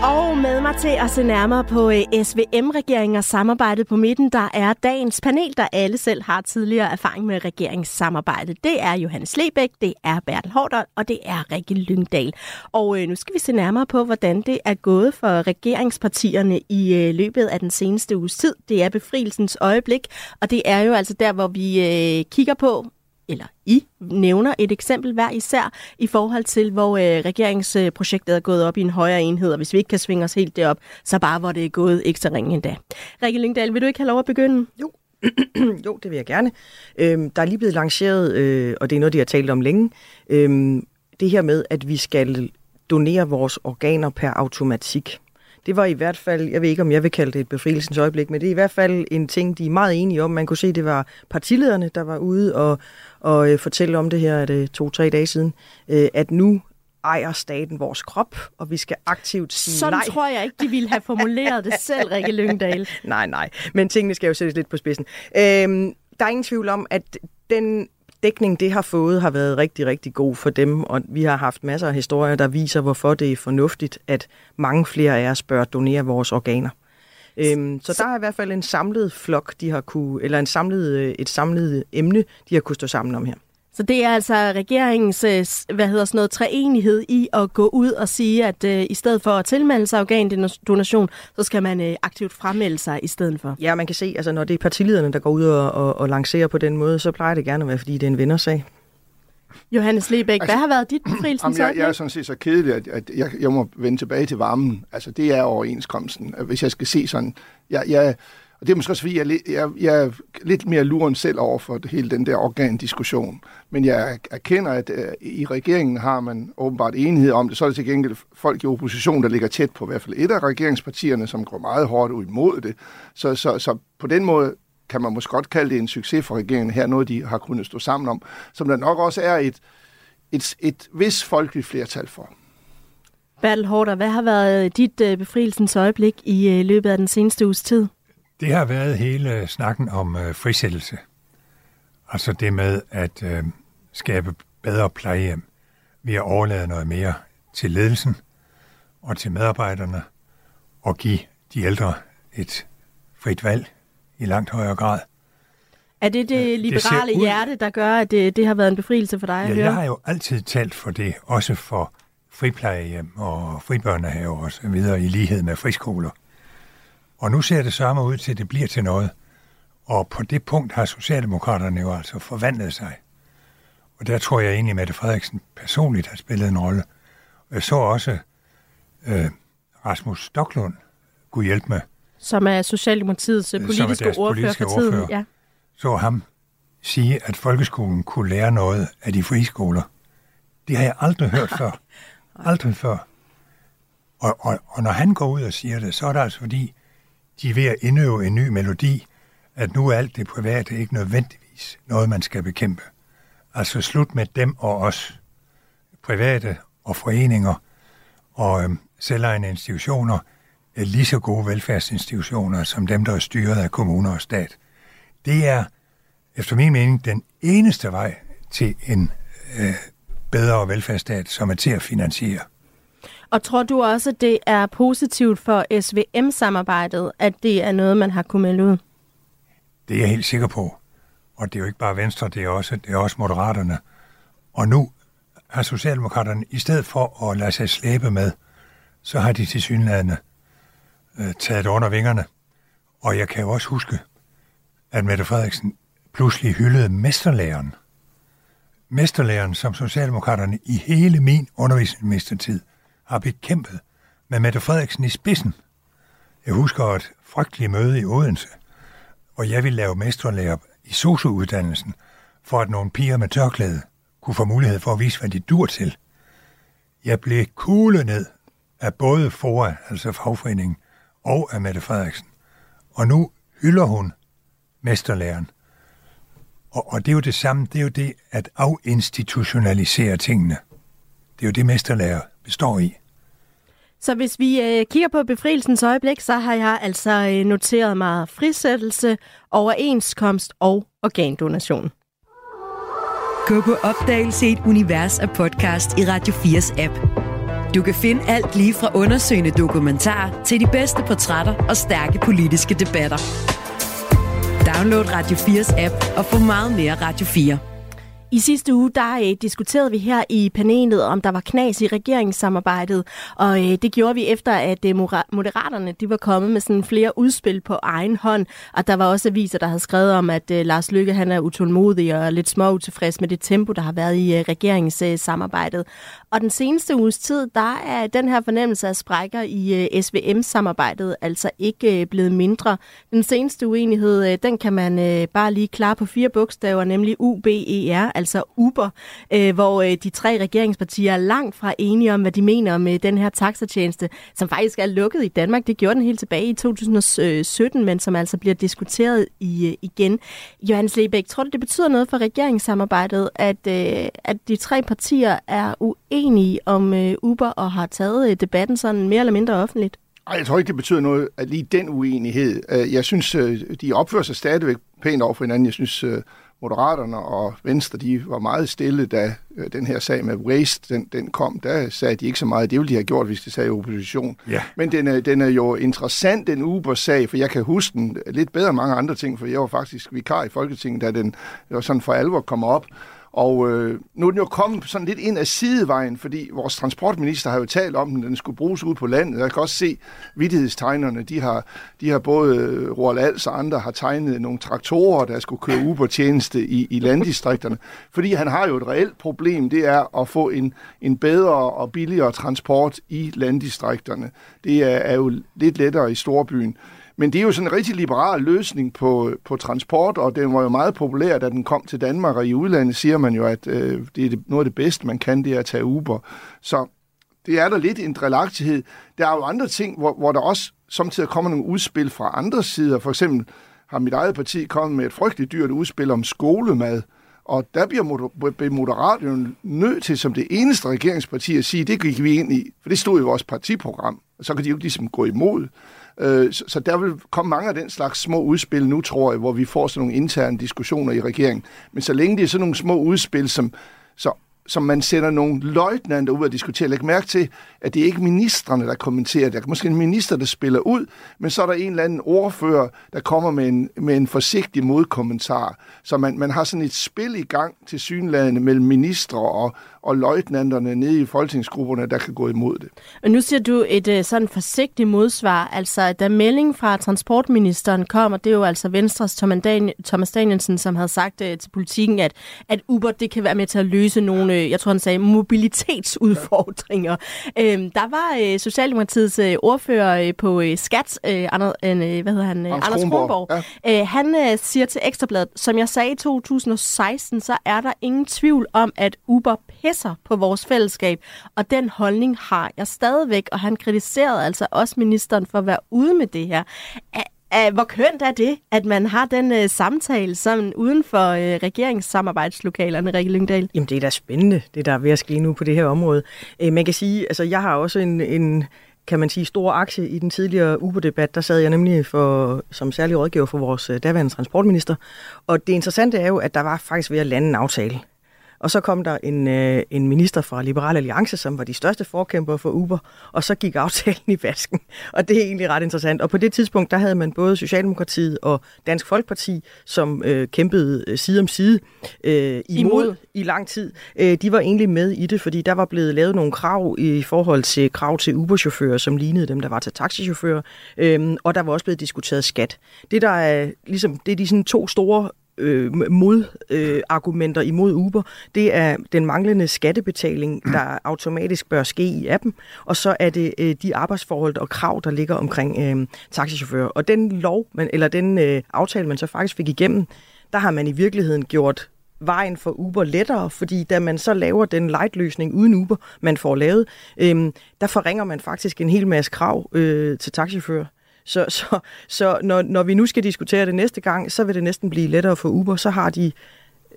Og med mig til at se nærmere på øh, SVM-regeringen og samarbejdet på midten, der er dagens panel, der alle selv har tidligere erfaring med regeringssamarbejde. Det er Johannes Lebæk, det er Bertel Hårder, og det er Rikke Lyngdal. Og øh, nu skal vi se nærmere på, hvordan det er gået for regeringspartierne i øh, løbet af den seneste uges tid. Det er befrielsens øjeblik, og det er jo altså der, hvor vi øh, kigger på, eller I nævner et eksempel hver især i forhold til, hvor øh, regeringsprojektet er gået op i en højere enhed, og hvis vi ikke kan svinge os helt derop, så bare hvor det er gået ikke så ringe endda. Rikke Lyngdal, vil du ikke have lov at begynde? Jo. jo, det vil jeg gerne. Øhm, der er lige blevet lanceret, øh, og det er noget, de har talt om længe, øhm, det her med, at vi skal donere vores organer per automatik. Det var i hvert fald, jeg ved ikke, om jeg vil kalde det et befrielsens øjeblik, men det er i hvert fald en ting, de er meget enige om. Man kunne se, det var partilederne, der var ude og, og øh, fortælle om det her er det to-tre dage siden, øh, at nu ejer staten vores krop, og vi skal aktivt sige Sådan nej. tror jeg ikke, de ville have formuleret det selv, Rikke Lyngdal. Nej, nej. Men tingene skal jo sættes lidt på spidsen. Øhm, der er ingen tvivl om, at den dækning, det har fået, har været rigtig, rigtig god for dem, og vi har haft masser af historier, der viser, hvorfor det er fornuftigt, at mange flere af os bør donere vores organer. Øhm, så der er i hvert fald en samlet flok, de har kunne, eller en samlet, øh, et samlet emne, de har kunne stå sammen om her. Så det er altså regeringens, øh, hvad hedder sådan noget, træenighed i at gå ud og sige, at øh, i stedet for at tilmelde sig organdonation, så skal man øh, aktivt fremmelde sig i stedet for. Ja, man kan se, altså når det er partilederne, der går ud og, og, og lancerer på den måde, så plejer det gerne at være, fordi det er en vindersag. Johannes Lebæk, hvad har været dit Jamen, befrielsens jeg, jeg er sådan set så kedelig, at, at jeg, jeg må vende tilbage til varmen. Altså, det er overenskomsten. Hvis jeg skal se sådan... Jeg, jeg, og det er måske også, fordi jeg, jeg, jeg er lidt mere luren selv over for det, hele den der organdiskussion. Men jeg erkender, at øh, i regeringen har man åbenbart enighed om det. Så er det til gengæld folk i opposition, der ligger tæt på i hvert fald et af regeringspartierne, som går meget hårdt ud imod det. Så, så, så på den måde kan man måske godt kalde det en succes for regeringen her, noget de har kunnet stå sammen om, som der nok også er et, et, et vis folkeligt flertal for. Bertel Hårder, hvad har været dit øh, befrielsens øjeblik i øh, løbet af den seneste uges tid? Det har været hele snakken om øh, frisættelse. Altså det med at øh, skabe bedre plejehjem ved at overlade noget mere til ledelsen og til medarbejderne og give de ældre et frit valg i langt højere grad. Er det det ser liberale ud- hjerte, der gør, at det, det har været en befrielse for dig at Ja, høre? jeg har jo altid talt for det, også for friplejehjem og fribørnehaver og så videre i lighed med friskoler. Og nu ser det samme ud til, at det bliver til noget. Og på det punkt har Socialdemokraterne jo altså forvandlet sig. Og der tror jeg egentlig, at Mette Frederiksen personligt har spillet en rolle. Og jeg så også øh, Rasmus Stoklund, kunne hjælpe med, Som er Socialdemokratiets er politiske deres ordfører politiske for tiden. ordfører. Ja. så ham sige, at folkeskolen kunne lære noget af de frie skoler. Det har jeg aldrig hørt før. Aldrig før. Og, og, og når han går ud og siger det, så er det altså fordi, de er ved at indøve en ny melodi, at nu er alt det private ikke nødvendigvis noget, man skal bekæmpe. Altså slut med dem og os. Private og foreninger og øh, selvejende institutioner er lige så gode velfærdsinstitutioner som dem, der er styret af kommuner og stat. Det er efter min mening den eneste vej til en øh, bedre velfærdsstat, som er til at finansiere. Og tror du også, at det er positivt for SVM-samarbejdet, at det er noget, man har kunnet melde ud? Det er jeg helt sikker på. Og det er jo ikke bare Venstre, det er også, det er også Moderaterne. Og nu har Socialdemokraterne, i stedet for at lade sig slæbe med, så har de til synlædende øh, taget under vingerne. Og jeg kan jo også huske, at Mette Frederiksen pludselig hyldede mesterlæreren. Mesterlæreren, som Socialdemokraterne i hele min undervisningsministertid har bekæmpet med Mette Frederiksen i spidsen. Jeg husker et frygteligt møde i Odense, hvor jeg ville lave mesterlærer i sociouddannelsen, for at nogle piger med tørklæde kunne få mulighed for at vise, hvad de dur til. Jeg blev kuglet ned af både FOA, altså fagforeningen, og af Mette Frederiksen. Og nu hylder hun mesterlæren. Og, og det er jo det samme, det er jo det at afinstitutionalisere tingene. Det er jo det, mesterlærer består i. Så hvis vi øh, kigger på befrielsens øjeblik, så har jeg altså øh, noteret mig frisættelse, overenskomst og organdonation. Gå på opdagelse i et univers af podcast i Radio 4's app. Du kan finde alt lige fra undersøgende dokumentar til de bedste portrætter og stærke politiske debatter. Download Radio 4's app og få meget mere Radio 4. I sidste uge, der øh, diskuterede vi her i panelet, om der var knas i regeringssamarbejdet, og øh, det gjorde vi efter, at øh, Moderaterne de var kommet med sådan flere udspil på egen hånd, og der var også aviser, der havde skrevet om, at øh, Lars Lykke han er utålmodig og lidt små utilfreds med det tempo, der har været i øh, regeringssamarbejdet. Og den seneste uges tid, der er den her fornemmelse af sprækker i øh, SVM-samarbejdet altså ikke øh, blevet mindre. Den seneste uenighed, øh, den kan man øh, bare lige klare på fire bogstaver, nemlig UBER, altså Uber, øh, hvor øh, de tre regeringspartier er langt fra enige om, hvad de mener om øh, den her taxatjeneste, som faktisk er lukket i Danmark. Det gjorde den helt tilbage i 2017, men som altså bliver diskuteret i, øh, igen. Johannes Lebæk, tror du, det betyder noget for regeringssamarbejdet, at, øh, at de tre partier er uenige om øh, Uber og har taget øh, debatten sådan mere eller mindre offentligt? Ej, jeg tror ikke, det betyder noget, at lige den uenighed. Øh, jeg synes, øh, de opfører sig stadigvæk pænt over for hinanden. Jeg synes, øh, Moderaterne og Venstre, de var meget stille, da øh, den her sag med Waste, den, den kom. Der sagde de ikke så meget. Det ville de have gjort, hvis de sagde i opposition. Ja. Men den er, den er jo interessant, den Uber-sag, for jeg kan huske den lidt bedre end mange andre ting, for jeg var faktisk vikar i Folketinget, da den var sådan for alvor kom op. Og øh, nu er den jo kommet sådan lidt ind af sidevejen, fordi vores transportminister har jo talt om, at den skulle bruges ud på landet. Jeg kan også se vidtighedstegnerne, de har, de har både øh, Roald Als og andre har tegnet nogle traktorer, der skulle køre Uber-tjeneste i, i landdistrikterne. Fordi han har jo et reelt problem, det er at få en, en bedre og billigere transport i landdistrikterne. Det er, er jo lidt lettere i storbyen. Men det er jo sådan en rigtig liberal løsning på, på transport, og den var jo meget populær, da den kom til Danmark, og i udlandet siger man jo, at øh, det er det, noget af det bedste, man kan, det er at tage Uber. Så det er der lidt en drillagtighed. Der er jo andre ting, hvor, hvor der også samtidig kommer nogle udspil fra andre sider. For eksempel har mit eget parti kommet med et frygteligt dyrt udspil om skolemad, og der bliver Moderaterne nødt til som det eneste regeringsparti at sige, det gik vi ind i, for det stod i vores partiprogram, og så kan de jo ligesom gå imod. Øh, så der vil komme mange af den slags små udspil nu, tror jeg, hvor vi får sådan nogle interne diskussioner i regeringen. Men så længe det er sådan nogle små udspil, som, så som man sender nogle løjtnanter ud at diskutere. Læg mærke til, at det er ikke ministerne, der kommenterer. Der er måske en minister, der spiller ud, men så er der en eller anden ordfører, der kommer med en, med en forsigtig modkommentar. Så man, man har sådan et spil i gang til synladende mellem ministre og, og løjtnanterne nede i folketingsgrupperne, der kan gå imod det. Og nu siger du et øh, sådan forsigtigt modsvar. Altså, da meldingen fra transportministeren kommer, det er jo altså Venstres Thomas Danielsen, som havde sagt øh, til politikken, at, at Uber det kan være med til at løse nogle, uh, jeg tror han sagde, mobilitetsudfordringer. Ja. Uh, der var uh, Socialdemokratiets uh, ordfører uh, på uh, Skat, uh, Anders, uh, hvad hedder han? Uh, Anders, Anders Kronborg. Ja. Uh, han uh, siger til Ekstrabladet, som jeg sagde i 2016, så er der ingen tvivl om, at Uber pisser på vores fællesskab, og den holdning har jeg stadigvæk, og han kritiserede altså også ministeren for at være ude med det her. Hvor kønt er det, at man har den uh, samtale sådan uden for uh, regeringssamarbejdslokalerne, Rikke Lyngdal? Jamen, det er da spændende, det der er ved at ske nu på det her område. Uh, man kan sige, altså jeg har også en, en kan man sige, stor aktie i den tidligere Uber-debat. Der sad jeg nemlig for, som særlig rådgiver for vores daværende transportminister. Og det interessante er jo, at der var faktisk ved at lande en aftale og så kom der en, øh, en minister fra Liberal Alliance, som var de største forkæmper for Uber, og så gik aftalen i vasken. Og det er egentlig ret interessant. Og på det tidspunkt, der havde man både Socialdemokratiet og Dansk Folkeparti, som øh, kæmpede øh, side om side øh, imod, imod i lang tid. Øh, de var egentlig med i det, fordi der var blevet lavet nogle krav i forhold til krav til Uber-chauffører, som lignede dem, der var til taxichauffører. Øh, og der var også blevet diskuteret skat. Det, der er, ligesom, det er de sådan to store øh, modargumenter øh, imod Uber, det er den manglende skattebetaling, der automatisk bør ske i appen, og så er det øh, de arbejdsforhold og krav, der ligger omkring øh, taxichauffører. Og den lov, man, eller den øh, aftale, man så faktisk fik igennem, der har man i virkeligheden gjort vejen for Uber lettere, fordi da man så laver den light-løsning uden Uber, man får lavet, øh, der forringer man faktisk en hel masse krav øh, til taxichauffører. Så, så, så når, når vi nu skal diskutere det næste gang, så vil det næsten blive lettere for Uber. Så har de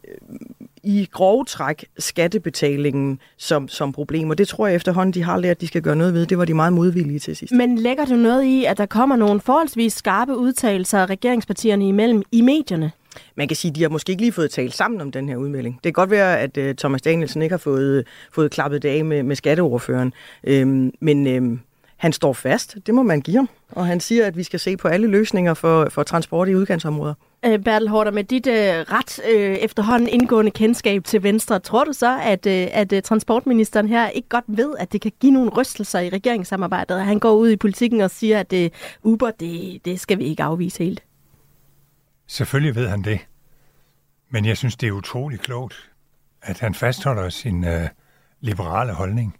øh, i grove træk skattebetalingen som, som problem, og det tror jeg efterhånden, de har lært, at de skal gøre noget ved. Det var de meget modvillige til sidst. Men lægger du noget i, at der kommer nogle forholdsvis skarpe udtalelser af regeringspartierne imellem i medierne? Man kan sige, at de har måske ikke lige fået talt sammen om den her udmelding. Det kan godt være, at uh, Thomas Danielsen ikke har fået, fået klappet det af med, med skatteordføreren, øhm, men øhm, han står fast, det må man give ham. Og han siger, at vi skal se på alle løsninger for, for transport i udkantsområder. Øh, Bertel Hårder, med dit øh, ret øh, efterhånden indgående kendskab til Venstre, tror du så, at, øh, at øh, transportministeren her ikke godt ved, at det kan give nogle rystelser i regeringssamarbejdet? Han går ud i politikken og siger, at øh, Uber, det, det skal vi ikke afvise helt. Selvfølgelig ved han det. Men jeg synes, det er utrolig klogt, at han fastholder sin øh, liberale holdning.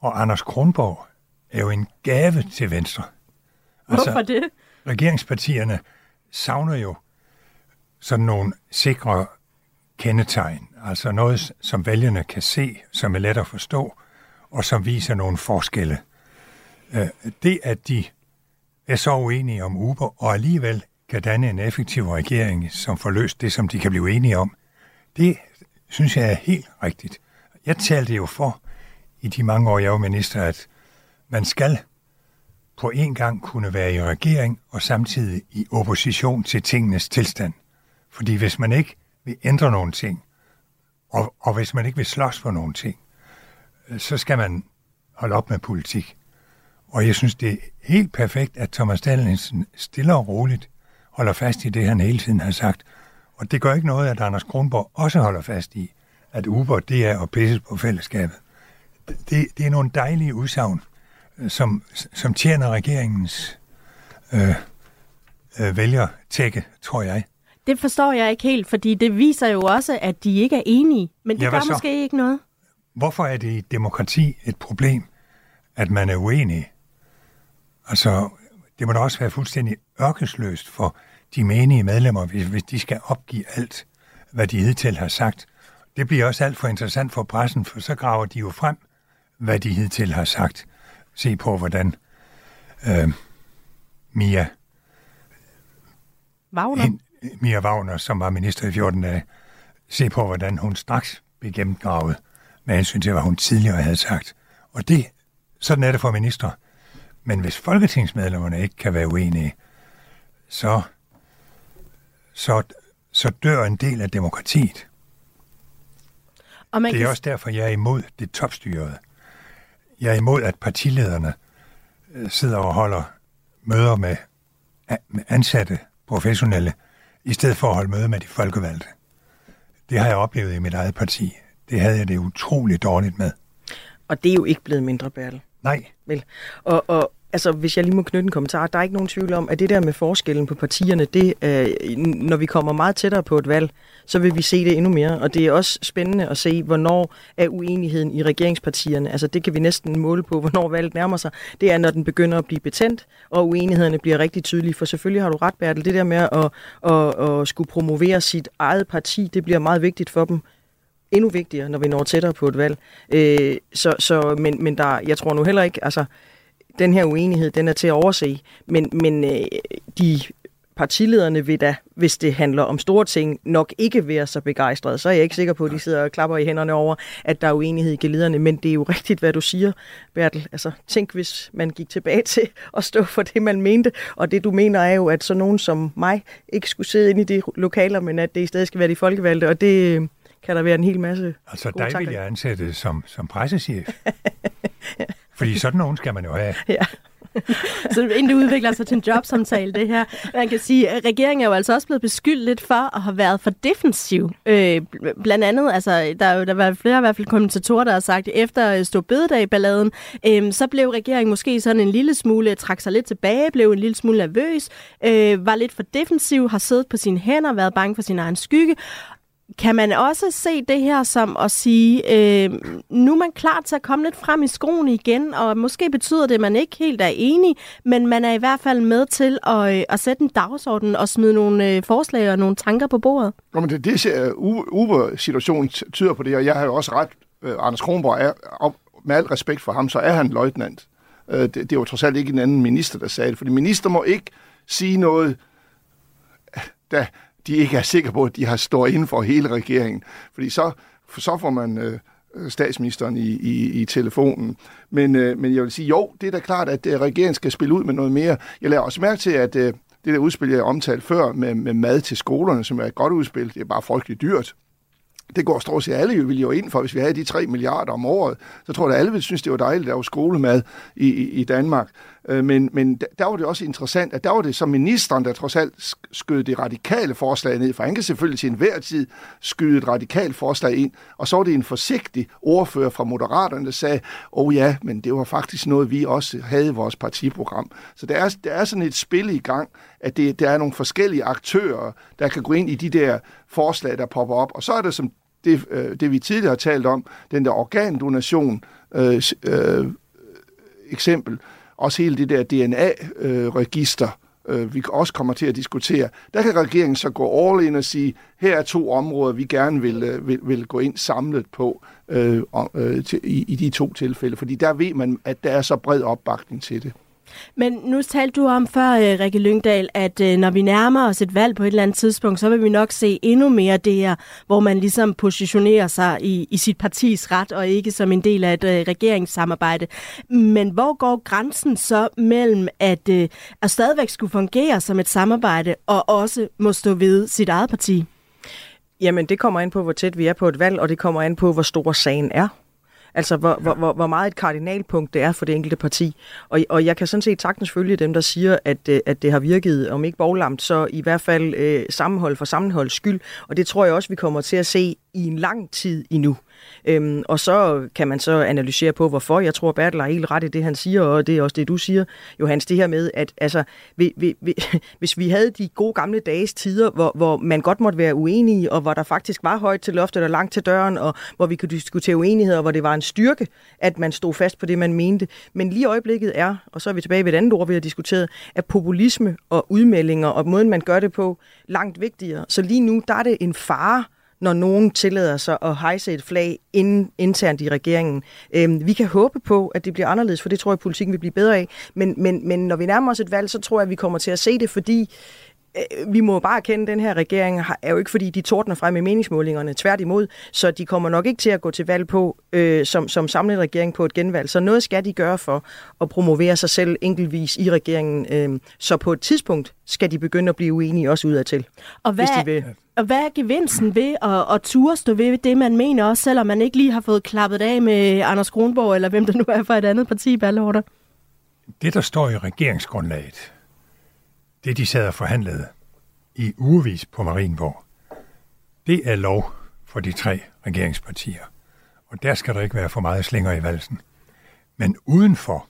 Og Anders Kronborg er jo en gave til Venstre. Altså, Hvorfor det? Regeringspartierne savner jo sådan nogle sikre kendetegn, altså noget, som vælgerne kan se, som er let at forstå, og som viser nogle forskelle. Øh, det, at de er så uenige om Uber, og alligevel kan danne en effektiv regering, som får løst det, som de kan blive enige om, det synes jeg er helt rigtigt. Jeg talte jo for, i de mange år, jeg var minister, at man skal på en gang kunne være i regering og samtidig i opposition til tingenes tilstand. Fordi hvis man ikke vil ændre nogle ting, og, og hvis man ikke vil slås for nogle ting, så skal man holde op med politik. Og jeg synes, det er helt perfekt, at Thomas Danielsen stille og roligt holder fast i det, han hele tiden har sagt. Og det gør ikke noget, at Anders Kronborg også holder fast i, at Uber, det er at pisse på fællesskabet. Det, det er nogle dejlige udsagn, som, som tjener regeringens øh, øh, vælger tække, tror jeg. Det forstår jeg ikke helt, fordi det viser jo også, at de ikke er enige. Men det ja, gør så? måske ikke noget. Hvorfor er det i demokrati et problem, at man er uenig? Altså, det må da også være fuldstændig ørkesløst for de menige medlemmer, hvis, hvis de skal opgive alt, hvad de hidtil har sagt. Det bliver også alt for interessant for pressen, for så graver de jo frem, hvad de hidtil har sagt se på, hvordan øh, Mia Wagner. Hen, Mia Wagner, som var minister i 14 dage, se på, hvordan hun straks blev gennemgravet med hensyn til, hvad hun tidligere havde sagt. Og det, sådan er det for minister. Men hvis folketingsmedlemmerne ikke kan være uenige, så, så, så dør en del af demokratiet. Og man det er kan... også derfor, jeg er imod det topstyrede. Jeg er imod, at partilederne øh, sidder og holder møder med, ansatte professionelle, i stedet for at holde møder med de folkevalgte. Det har jeg oplevet i mit eget parti. Det havde jeg det utroligt dårligt med. Og det er jo ikke blevet mindre, Bertel. Nej. Vel. Og, og altså, hvis jeg lige må knytte en kommentar, der er ikke nogen tvivl om, at det der med forskellen på partierne, det øh, når vi kommer meget tættere på et valg, så vil vi se det endnu mere. Og det er også spændende at se, hvornår er uenigheden i regeringspartierne. Altså det kan vi næsten måle på, hvornår valget nærmer sig. Det er, når den begynder at blive betændt, og uenighederne bliver rigtig tydelige. For selvfølgelig har du ret, Bertel, det der med at, at, at skulle promovere sit eget parti, det bliver meget vigtigt for dem endnu vigtigere, når vi når tættere på et valg. Øh, så, så, men, men der, jeg tror nu heller ikke, altså den her uenighed, den er til at overse, men, men øh, de partilederne vil da, hvis det handler om store ting, nok ikke være så begejstrede. Så er jeg ikke sikker på, at de sidder og klapper i hænderne over, at der er uenighed i geliderne. Men det er jo rigtigt, hvad du siger, Bertel. Altså, tænk, hvis man gik tilbage til at stå for det, man mente. Og det, du mener, er jo, at så nogen som mig ikke skulle sidde inde i de lokaler, men at det i stedet skal være de folkevalgte. Og det kan der være en hel masse Altså, dig tanker vil jeg ansætte som, som pressechef. Fordi sådan nogen skal man jo have. Ja. Så inden det udvikler sig til en jobsamtale, det her. Man kan sige, at regeringen er jo altså også blevet beskyldt lidt for at have været for defensiv. Øh, blandt andet, altså, der er jo der var flere i hvert fald kommentatorer, der har sagt, at efter Stå Bededag-balladen, øh, øhm, så blev regeringen måske sådan en lille smule, trak sig lidt tilbage, blev en lille smule nervøs, øh, var lidt for defensiv, har siddet på sine hænder, været bange for sin egen skygge. Kan man også se det her som at sige, øh, nu er man klar til at komme lidt frem i skoen igen, og måske betyder det, at man ikke helt er enig, men man er i hvert fald med til at, øh, at sætte en dagsorden og smide nogle øh, forslag og nogle tanker på bordet? Nå, men det, det ser- øh, U- Uber-situationen tyder på det, og jeg har jo også ret. Øh, Anders Kronborg er, og med al respekt for ham, så er han løjtnant. Øh, det, det er jo trods alt ikke en anden minister, der sagde det, fordi minister må ikke sige noget, der de ikke er sikre på, at de har står inden for hele regeringen. Fordi så, for så får man øh, øh, statsministeren i, i, i telefonen. Men, øh, men jeg vil sige, jo, det er da klart, at øh, regeringen skal spille ud med noget mere. Jeg lader også mærke til, at øh, det der udspil, jeg omtalte før med, med mad til skolerne, som er et godt udspil, det er bare frygteligt dyrt. Det går stort set alle jo, vil jo ind for, hvis vi havde de 3 milliarder om året, så tror jeg, at alle ville synes, det var dejligt, at der var skolemad i, i, i Danmark. Øh, Men, men der- der var det også interessant, at der var det som ministeren, der trods alt skød det radikale forslag ned, for han kan selvfølgelig til enhver tid skyde et radikalt forslag ind, og så var det en forsigtig ordfører fra Moderaterne, der sagde, åh oh ja, men det var faktisk noget, vi også havde i vores partiprogram. Så der er, der er sådan et spil i gang, at det, der er nogle forskellige aktører, der kan gå ind i de der forslag, der popper op, og så er det som det, øh, det vi tidligere har talt om, den der organdonation øh, øh, eksempel, også hele det der DNA-register, øh, vi også kommer til at diskutere, der kan regeringen så gå all in og sige, her er to områder, vi gerne vil, øh, vil, vil gå ind samlet på øh, øh, til, i, i de to tilfælde, fordi der ved man, at der er så bred opbakning til det. Men nu talte du om før, øh, Rikke Lyngdal, at øh, når vi nærmer os et valg på et eller andet tidspunkt, så vil vi nok se endnu mere det her, hvor man ligesom positionerer sig i, i sit partis ret, og ikke som en del af et øh, regeringssamarbejde. Men hvor går grænsen så mellem at, øh, at stadigvæk skulle fungere som et samarbejde, og også må stå ved sit eget parti? Jamen, det kommer an på, hvor tæt vi er på et valg, og det kommer an på, hvor stor sagen er. Altså, hvor, hvor, hvor, hvor meget et kardinalpunkt det er for det enkelte parti. Og, og jeg kan sådan set sagtens følge dem, der siger, at, øh, at det har virket, om ikke boglamt, så i hvert fald øh, sammenhold for sammenholds skyld. Og det tror jeg også, vi kommer til at se i en lang tid endnu. Øhm, og så kan man så analysere på, hvorfor. Jeg tror, Bertel har helt ret i det, han siger, og det er også det, du siger, Johannes, det her med, at altså, vi, vi, vi, hvis vi havde de gode gamle dages tider, hvor, hvor man godt måtte være uenige, og hvor der faktisk var højt til loftet og langt til døren, og hvor vi kunne diskutere uenigheder, og hvor det var en styrke, at man stod fast på det, man mente. Men lige øjeblikket er, og så er vi tilbage ved et andet ord, vi har diskuteret, at populisme og udmeldinger og måden, man gør det på, langt vigtigere. Så lige nu, der er det en fare, når nogen tillader sig at hejse et flag ind, internt i regeringen. Øh, vi kan håbe på, at det bliver anderledes, for det tror jeg, politikken vil blive bedre af. Men, men, men når vi nærmer os et valg, så tror jeg, at vi kommer til at se det, fordi vi må bare erkende, at den her regering har- er jo ikke, fordi de tordner frem i meningsmålingerne. Tværtimod, så de kommer nok ikke til at gå til valg på øh, som, som samlet regering på et genvalg. Så noget skal de gøre for at promovere sig selv enkeltvis i regeringen. Øh, så på et tidspunkt skal de begynde at blive uenige også udadtil, Og hvad, hvis de vil. og hvad er gevinsten ved at, at ture stå ved det, man mener, også selvom man ikke lige har fået klappet af med Anders Kronborg, eller hvem der nu er for et andet parti, Ballorter? Det, der står i regeringsgrundlaget, det de sad og forhandlede i ugevis på Marienborg, det er lov for de tre regeringspartier. Og der skal der ikke være for meget slinger i valsen. Men udenfor,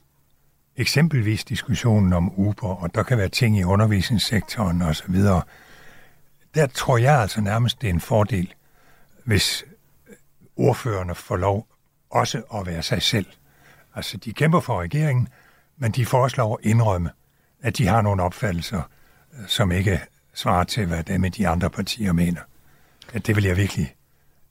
eksempelvis diskussionen om Uber, og der kan være ting i undervisningssektoren osv., der tror jeg altså nærmest, det er en fordel, hvis ordførerne får lov også at være sig selv. Altså, de kæmper for regeringen, men de foreslår at indrømme, at de har nogle opfattelser, øh, som ikke svarer til, hvad dem i de andre partier mener. At det vil jeg virkelig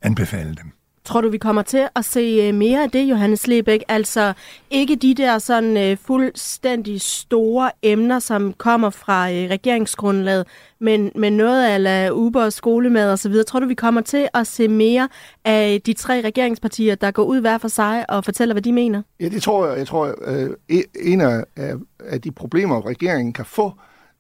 anbefale dem. Tror du, vi kommer til at se øh, mere af det, Johannes Lebæk? Altså ikke de der sådan øh, fuldstændig store emner, som kommer fra øh, regeringsgrundlaget, men, men noget af Uber, skolemad og så videre. Tror du, vi kommer til at se mere af de tre regeringspartier, der går ud hver for sig og fortæller, hvad de mener? Ja, det tror jeg. Jeg tror, øh, e- en af, af, de problemer, regeringen kan få,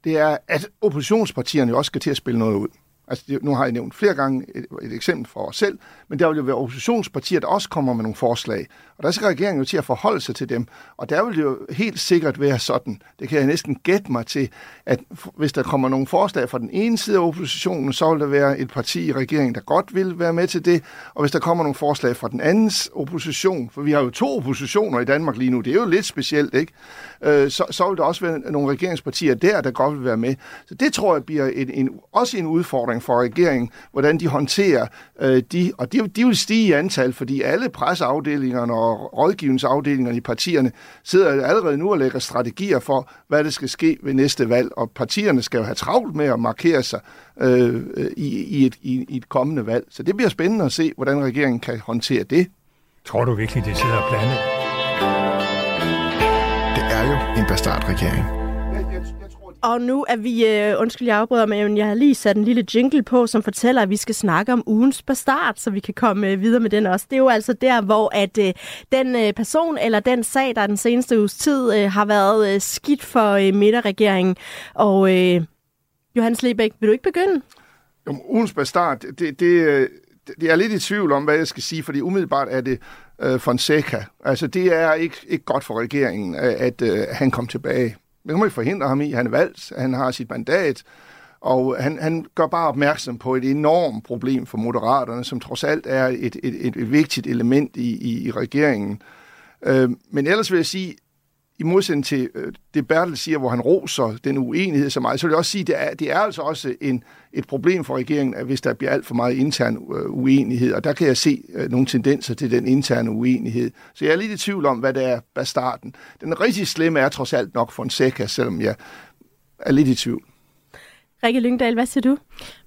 det er, at oppositionspartierne også skal til at spille noget ud. Altså, det, nu har jeg nævnt flere gange et, et eksempel for os selv, men der vil jo være oppositionspartier, der også kommer med nogle forslag. Og der skal regeringen jo til at forholde sig til dem. Og der vil det jo helt sikkert være sådan, det kan jeg næsten gætte mig til, at hvis der kommer nogle forslag fra den ene side af oppositionen, så vil der være et parti i regeringen, der godt vil være med til det. Og hvis der kommer nogle forslag fra den andens opposition, for vi har jo to oppositioner i Danmark lige nu, det er jo lidt specielt, ikke? Øh, så, så vil der også være nogle regeringspartier der, der godt vil være med. Så det tror jeg bliver en, en, også en udfordring for regeringen, hvordan de håndterer øh, de, og de, de vil stige i antal, fordi alle presseafdelingerne og rådgivningsafdelingerne i partierne sidder allerede nu og lægger strategier for, hvad det skal ske ved næste valg, og partierne skal jo have travlt med at markere sig øh, i, i, et, i, i et kommende valg. Så det bliver spændende at se, hvordan regeringen kan håndtere det. Tror du virkelig, det sidder og planlægger? Er en bastardregering. Og nu er vi, øh, undskyld jeg afbryder, men jeg har lige sat en lille jingle på, som fortæller, at vi skal snakke om ugens bastard, så vi kan komme øh, videre med den også. Det er jo altså der, hvor at øh, den øh, person eller den sag, der den seneste uges tid øh, har været øh, skidt for øh, midterregeringen. Og øh, Johannes Lebæk, vil du ikke begynde? Jo, ugens bastard, det, det, det, det er lidt i tvivl om, hvad jeg skal sige, fordi umiddelbart er det øh, Fonseca. Altså, det er ikke, ikke godt for regeringen, øh, at, øh, han kom tilbage. Det kan man ikke forhindre ham i. Han er valgt, han har sit mandat, og han, han gør bare opmærksom på et enormt problem for Moderaterne, som trods alt er et, et, et, et vigtigt element i, i, i regeringen. Øh, men ellers vil jeg sige, i modsætning til øh, det Bertel siger, hvor han roser den uenighed så meget, så vil jeg også sige, at det er, det er altså også en, et problem for regeringen, at hvis der bliver alt for meget intern øh, uenighed, og der kan jeg se øh, nogle tendenser til den interne uenighed. Så jeg er lidt i tvivl om, hvad det er bag starten. Den rigtig slemme er trods alt nok for en sækker, selvom jeg er lidt i tvivl. Rikke Lyngdal, hvad siger du?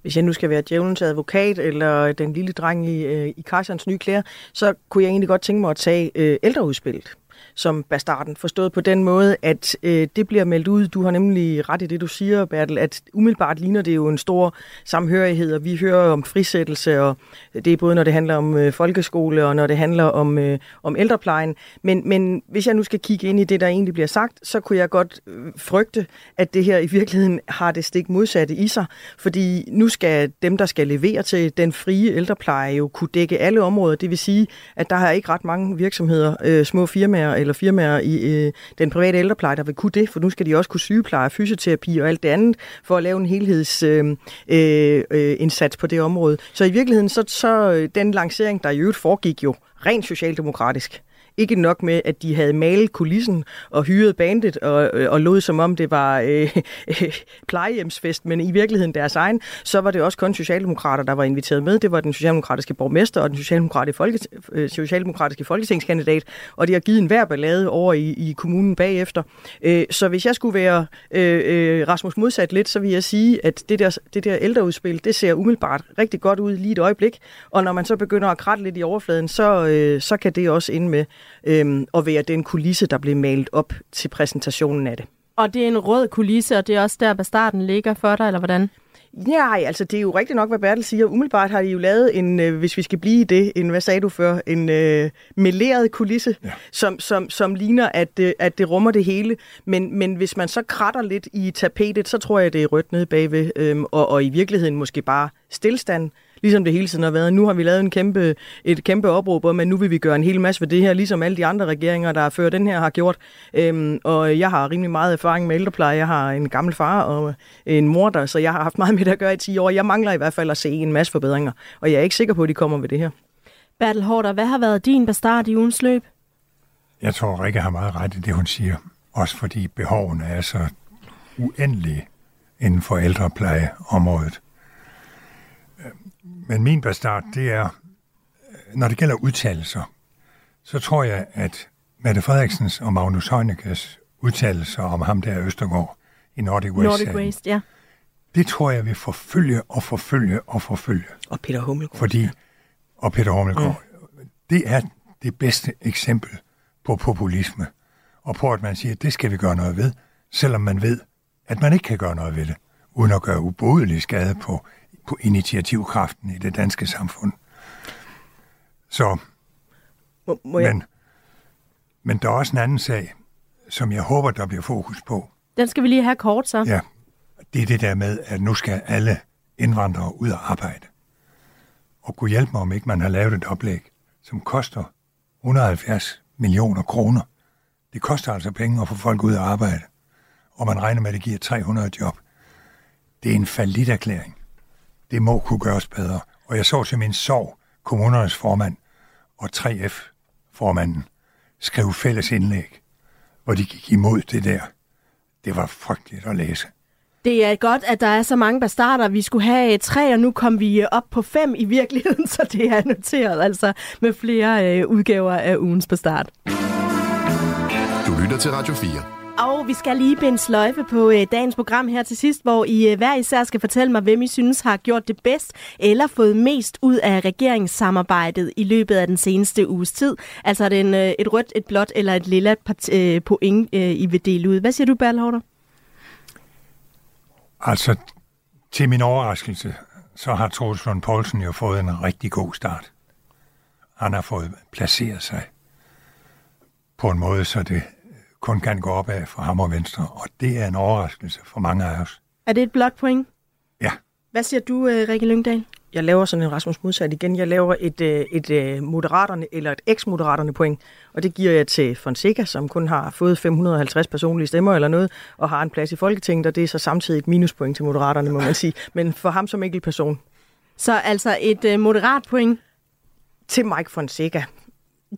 Hvis jeg nu skal være djævelens advokat, eller den lille dreng i, øh, i Karsens nye klæder, så kunne jeg egentlig godt tænke mig at tage øh, ældreudspillet som bastarden, forstået på den måde, at øh, det bliver meldt ud. Du har nemlig ret i det, du siger, Bertel, at umiddelbart ligner det jo en stor samhørighed, og vi hører om frisættelse, og det er både, når det handler om øh, folkeskole, og når det handler om, øh, om ældreplejen. Men, men hvis jeg nu skal kigge ind i det, der egentlig bliver sagt, så kunne jeg godt øh, frygte, at det her i virkeligheden har det stik modsatte i sig, fordi nu skal dem, der skal levere til den frie ældrepleje, jo kunne dække alle områder. Det vil sige, at der har ikke ret mange virksomheder, øh, små firmaer eller firmaer i øh, den private ældrepleje, der vil kunne det, for nu skal de også kunne sygepleje, fysioterapi og alt det andet, for at lave en helhedsindsats øh, øh, øh, indsats på det område. Så i virkeligheden, så, så øh, den lancering, der i øvrigt foregik jo rent socialdemokratisk, ikke nok med, at de havde malet kulissen og hyret bandet og, øh, og lod som om det var øh, plejehjemsfest, men i virkeligheden deres egen, så var det også kun socialdemokrater, der var inviteret med. Det var den socialdemokratiske borgmester og den socialdemokratiske, folke, øh, socialdemokratiske folketingskandidat, og de har givet en hver ballade over i, i kommunen bagefter. Øh, så hvis jeg skulle være øh, øh, Rasmus modsat lidt, så vil jeg sige, at det der, det der ældreudspil, det ser umiddelbart rigtig godt ud lige et øjeblik, og når man så begynder at kratte lidt i overfladen, så, øh, så kan det også ende med øhm, og være den kulisse, der blev malet op til præsentationen af det. Og det er en rød kulisse, og det er også der, bastarden ligger for dig, eller hvordan? Nej, altså det er jo rigtigt nok, hvad Bertel siger. Umiddelbart har de jo lavet en, øh, hvis vi skal blive i det, en, hvad sagde du før, en øh, meleret kulisse, ja. som, som, som ligner, at, øh, at det rummer det hele. Men, men hvis man så kratter lidt i tapetet, så tror jeg, det er rødt nede bagved, øhm, og, og i virkeligheden måske bare stillstand ligesom det hele tiden har været. Nu har vi lavet en kæmpe, et kæmpe opråb om, at nu vil vi gøre en hel masse ved det her, ligesom alle de andre regeringer, der før den her har gjort. Øhm, og jeg har rimelig meget erfaring med ældrepleje. Jeg har en gammel far og en mor der, så jeg har haft meget med det at gøre i 10 år. Jeg mangler i hvert fald at se en masse forbedringer, og jeg er ikke sikker på, at de kommer ved det her. Bertel Hårder, hvad har været din bastard i ugens løb? Jeg tror, Rikke har meget ret i det, hun siger. Også fordi behovene er så uendelige inden for ældreplejeområdet. Men min bastard, det er, når det gælder udtalelser, så tror jeg, at Mette Frederiksens og Magnus Heunickes udtalelser om ham der Østergaard i Nordic Waste, Nordic Waste ja. det tror jeg vil forfølge og forfølge og forfølge. Og Peter Hummelgaard. Fordi, og Peter Hummelgaard. Mm. Det er det bedste eksempel på populisme, og på at man siger, at det skal vi gøre noget ved, selvom man ved, at man ikke kan gøre noget ved det, uden at gøre ubodelig skade på på initiativkraften i det danske samfund. Så, må, må jeg... men, men der er også en anden sag, som jeg håber, der bliver fokus på. Den skal vi lige have kort så. Ja, det er det der med, at nu skal alle indvandrere ud at arbejde. Og kunne hjælpe mig, om ikke man har lavet et oplæg, som koster 170 millioner kroner. Det koster altså penge at få folk ud at arbejde. Og man regner med, at det giver 300 job. Det er en falit erklæring. Det må kunne gøres bedre. Og jeg så til min sorg kommunernes formand og 3F-formanden skrev fælles indlæg, hvor de gik imod det der. Det var frygteligt at læse. Det er godt, at der er så mange bastarder. Vi skulle have tre, og nu kom vi op på fem i virkeligheden, så det er noteret altså med flere øh, udgaver af ugens bastard. Du lytter til Radio 4. Og vi skal lige binde sløjfe på øh, dagens program her til sidst, hvor I øh, hver især skal fortælle mig, hvem I synes har gjort det bedst eller fået mest ud af regeringssamarbejdet i løbet af den seneste uges tid. Altså er det en, øh, et rødt, et blåt eller et lilla part, øh, point, øh, I vil dele ud. Hvad siger du, Berlhorter? Altså, til min overraskelse, så har Troels Lund Poulsen jo fået en rigtig god start. Han har fået placeret sig på en måde, så det kun kan gå opad for ham og Venstre, og det er en overraskelse for mange af os. Er det et blåt point? Ja. Hvad siger du, øh, Rikke Lyngdal? Jeg laver sådan en Rasmus modsat igen. Jeg laver et, øh, et, et moderaterne eller et eks-moderaterne point, og det giver jeg til Fonseca, som kun har fået 550 personlige stemmer eller noget, og har en plads i Folketinget, og det er så samtidig et minuspoint til moderaterne, må man sige. Men for ham som enkelt person. Så altså et øh, moderat point? Til Mike Fonseca.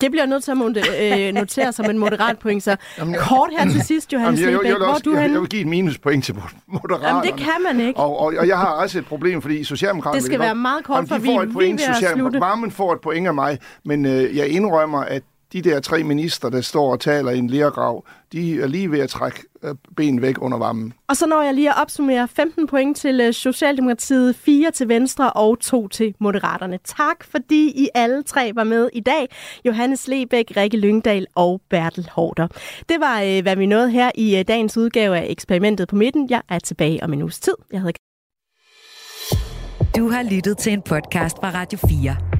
Det bliver nødt til at øh, notere som en moderat point. Så kort her til sidst, Johannes Jamen, jeg, jeg, jeg, hvor også, du jeg, henne? jeg vil give et minuspoint til Moderaterne. Jamen, det kan man ikke. Og, og, og jeg har også et problem, fordi Socialdemokraterne... Det skal være meget kort, Jamen, for vi får et ved at slutte. Varmen får et point af mig, men øh, jeg indrømmer, at de der tre minister, der står og taler i en lærgrav, de er lige ved at trække øh, ben væk under varmen. Og så når jeg lige at opsummere 15 point til øh, Socialdemokratiet, 4 til Venstre og 2 til Moderaterne. Tak, fordi I alle tre var med i dag. Johannes Lebæk, Rikke Lyngdal og Bertel Hårder. Det var, øh, hvad vi nåede her i dagens udgave af Eksperimentet på midten. Jeg er tilbage om en uges tid. Jeg hedder Du har lyttet til en podcast fra Radio 4.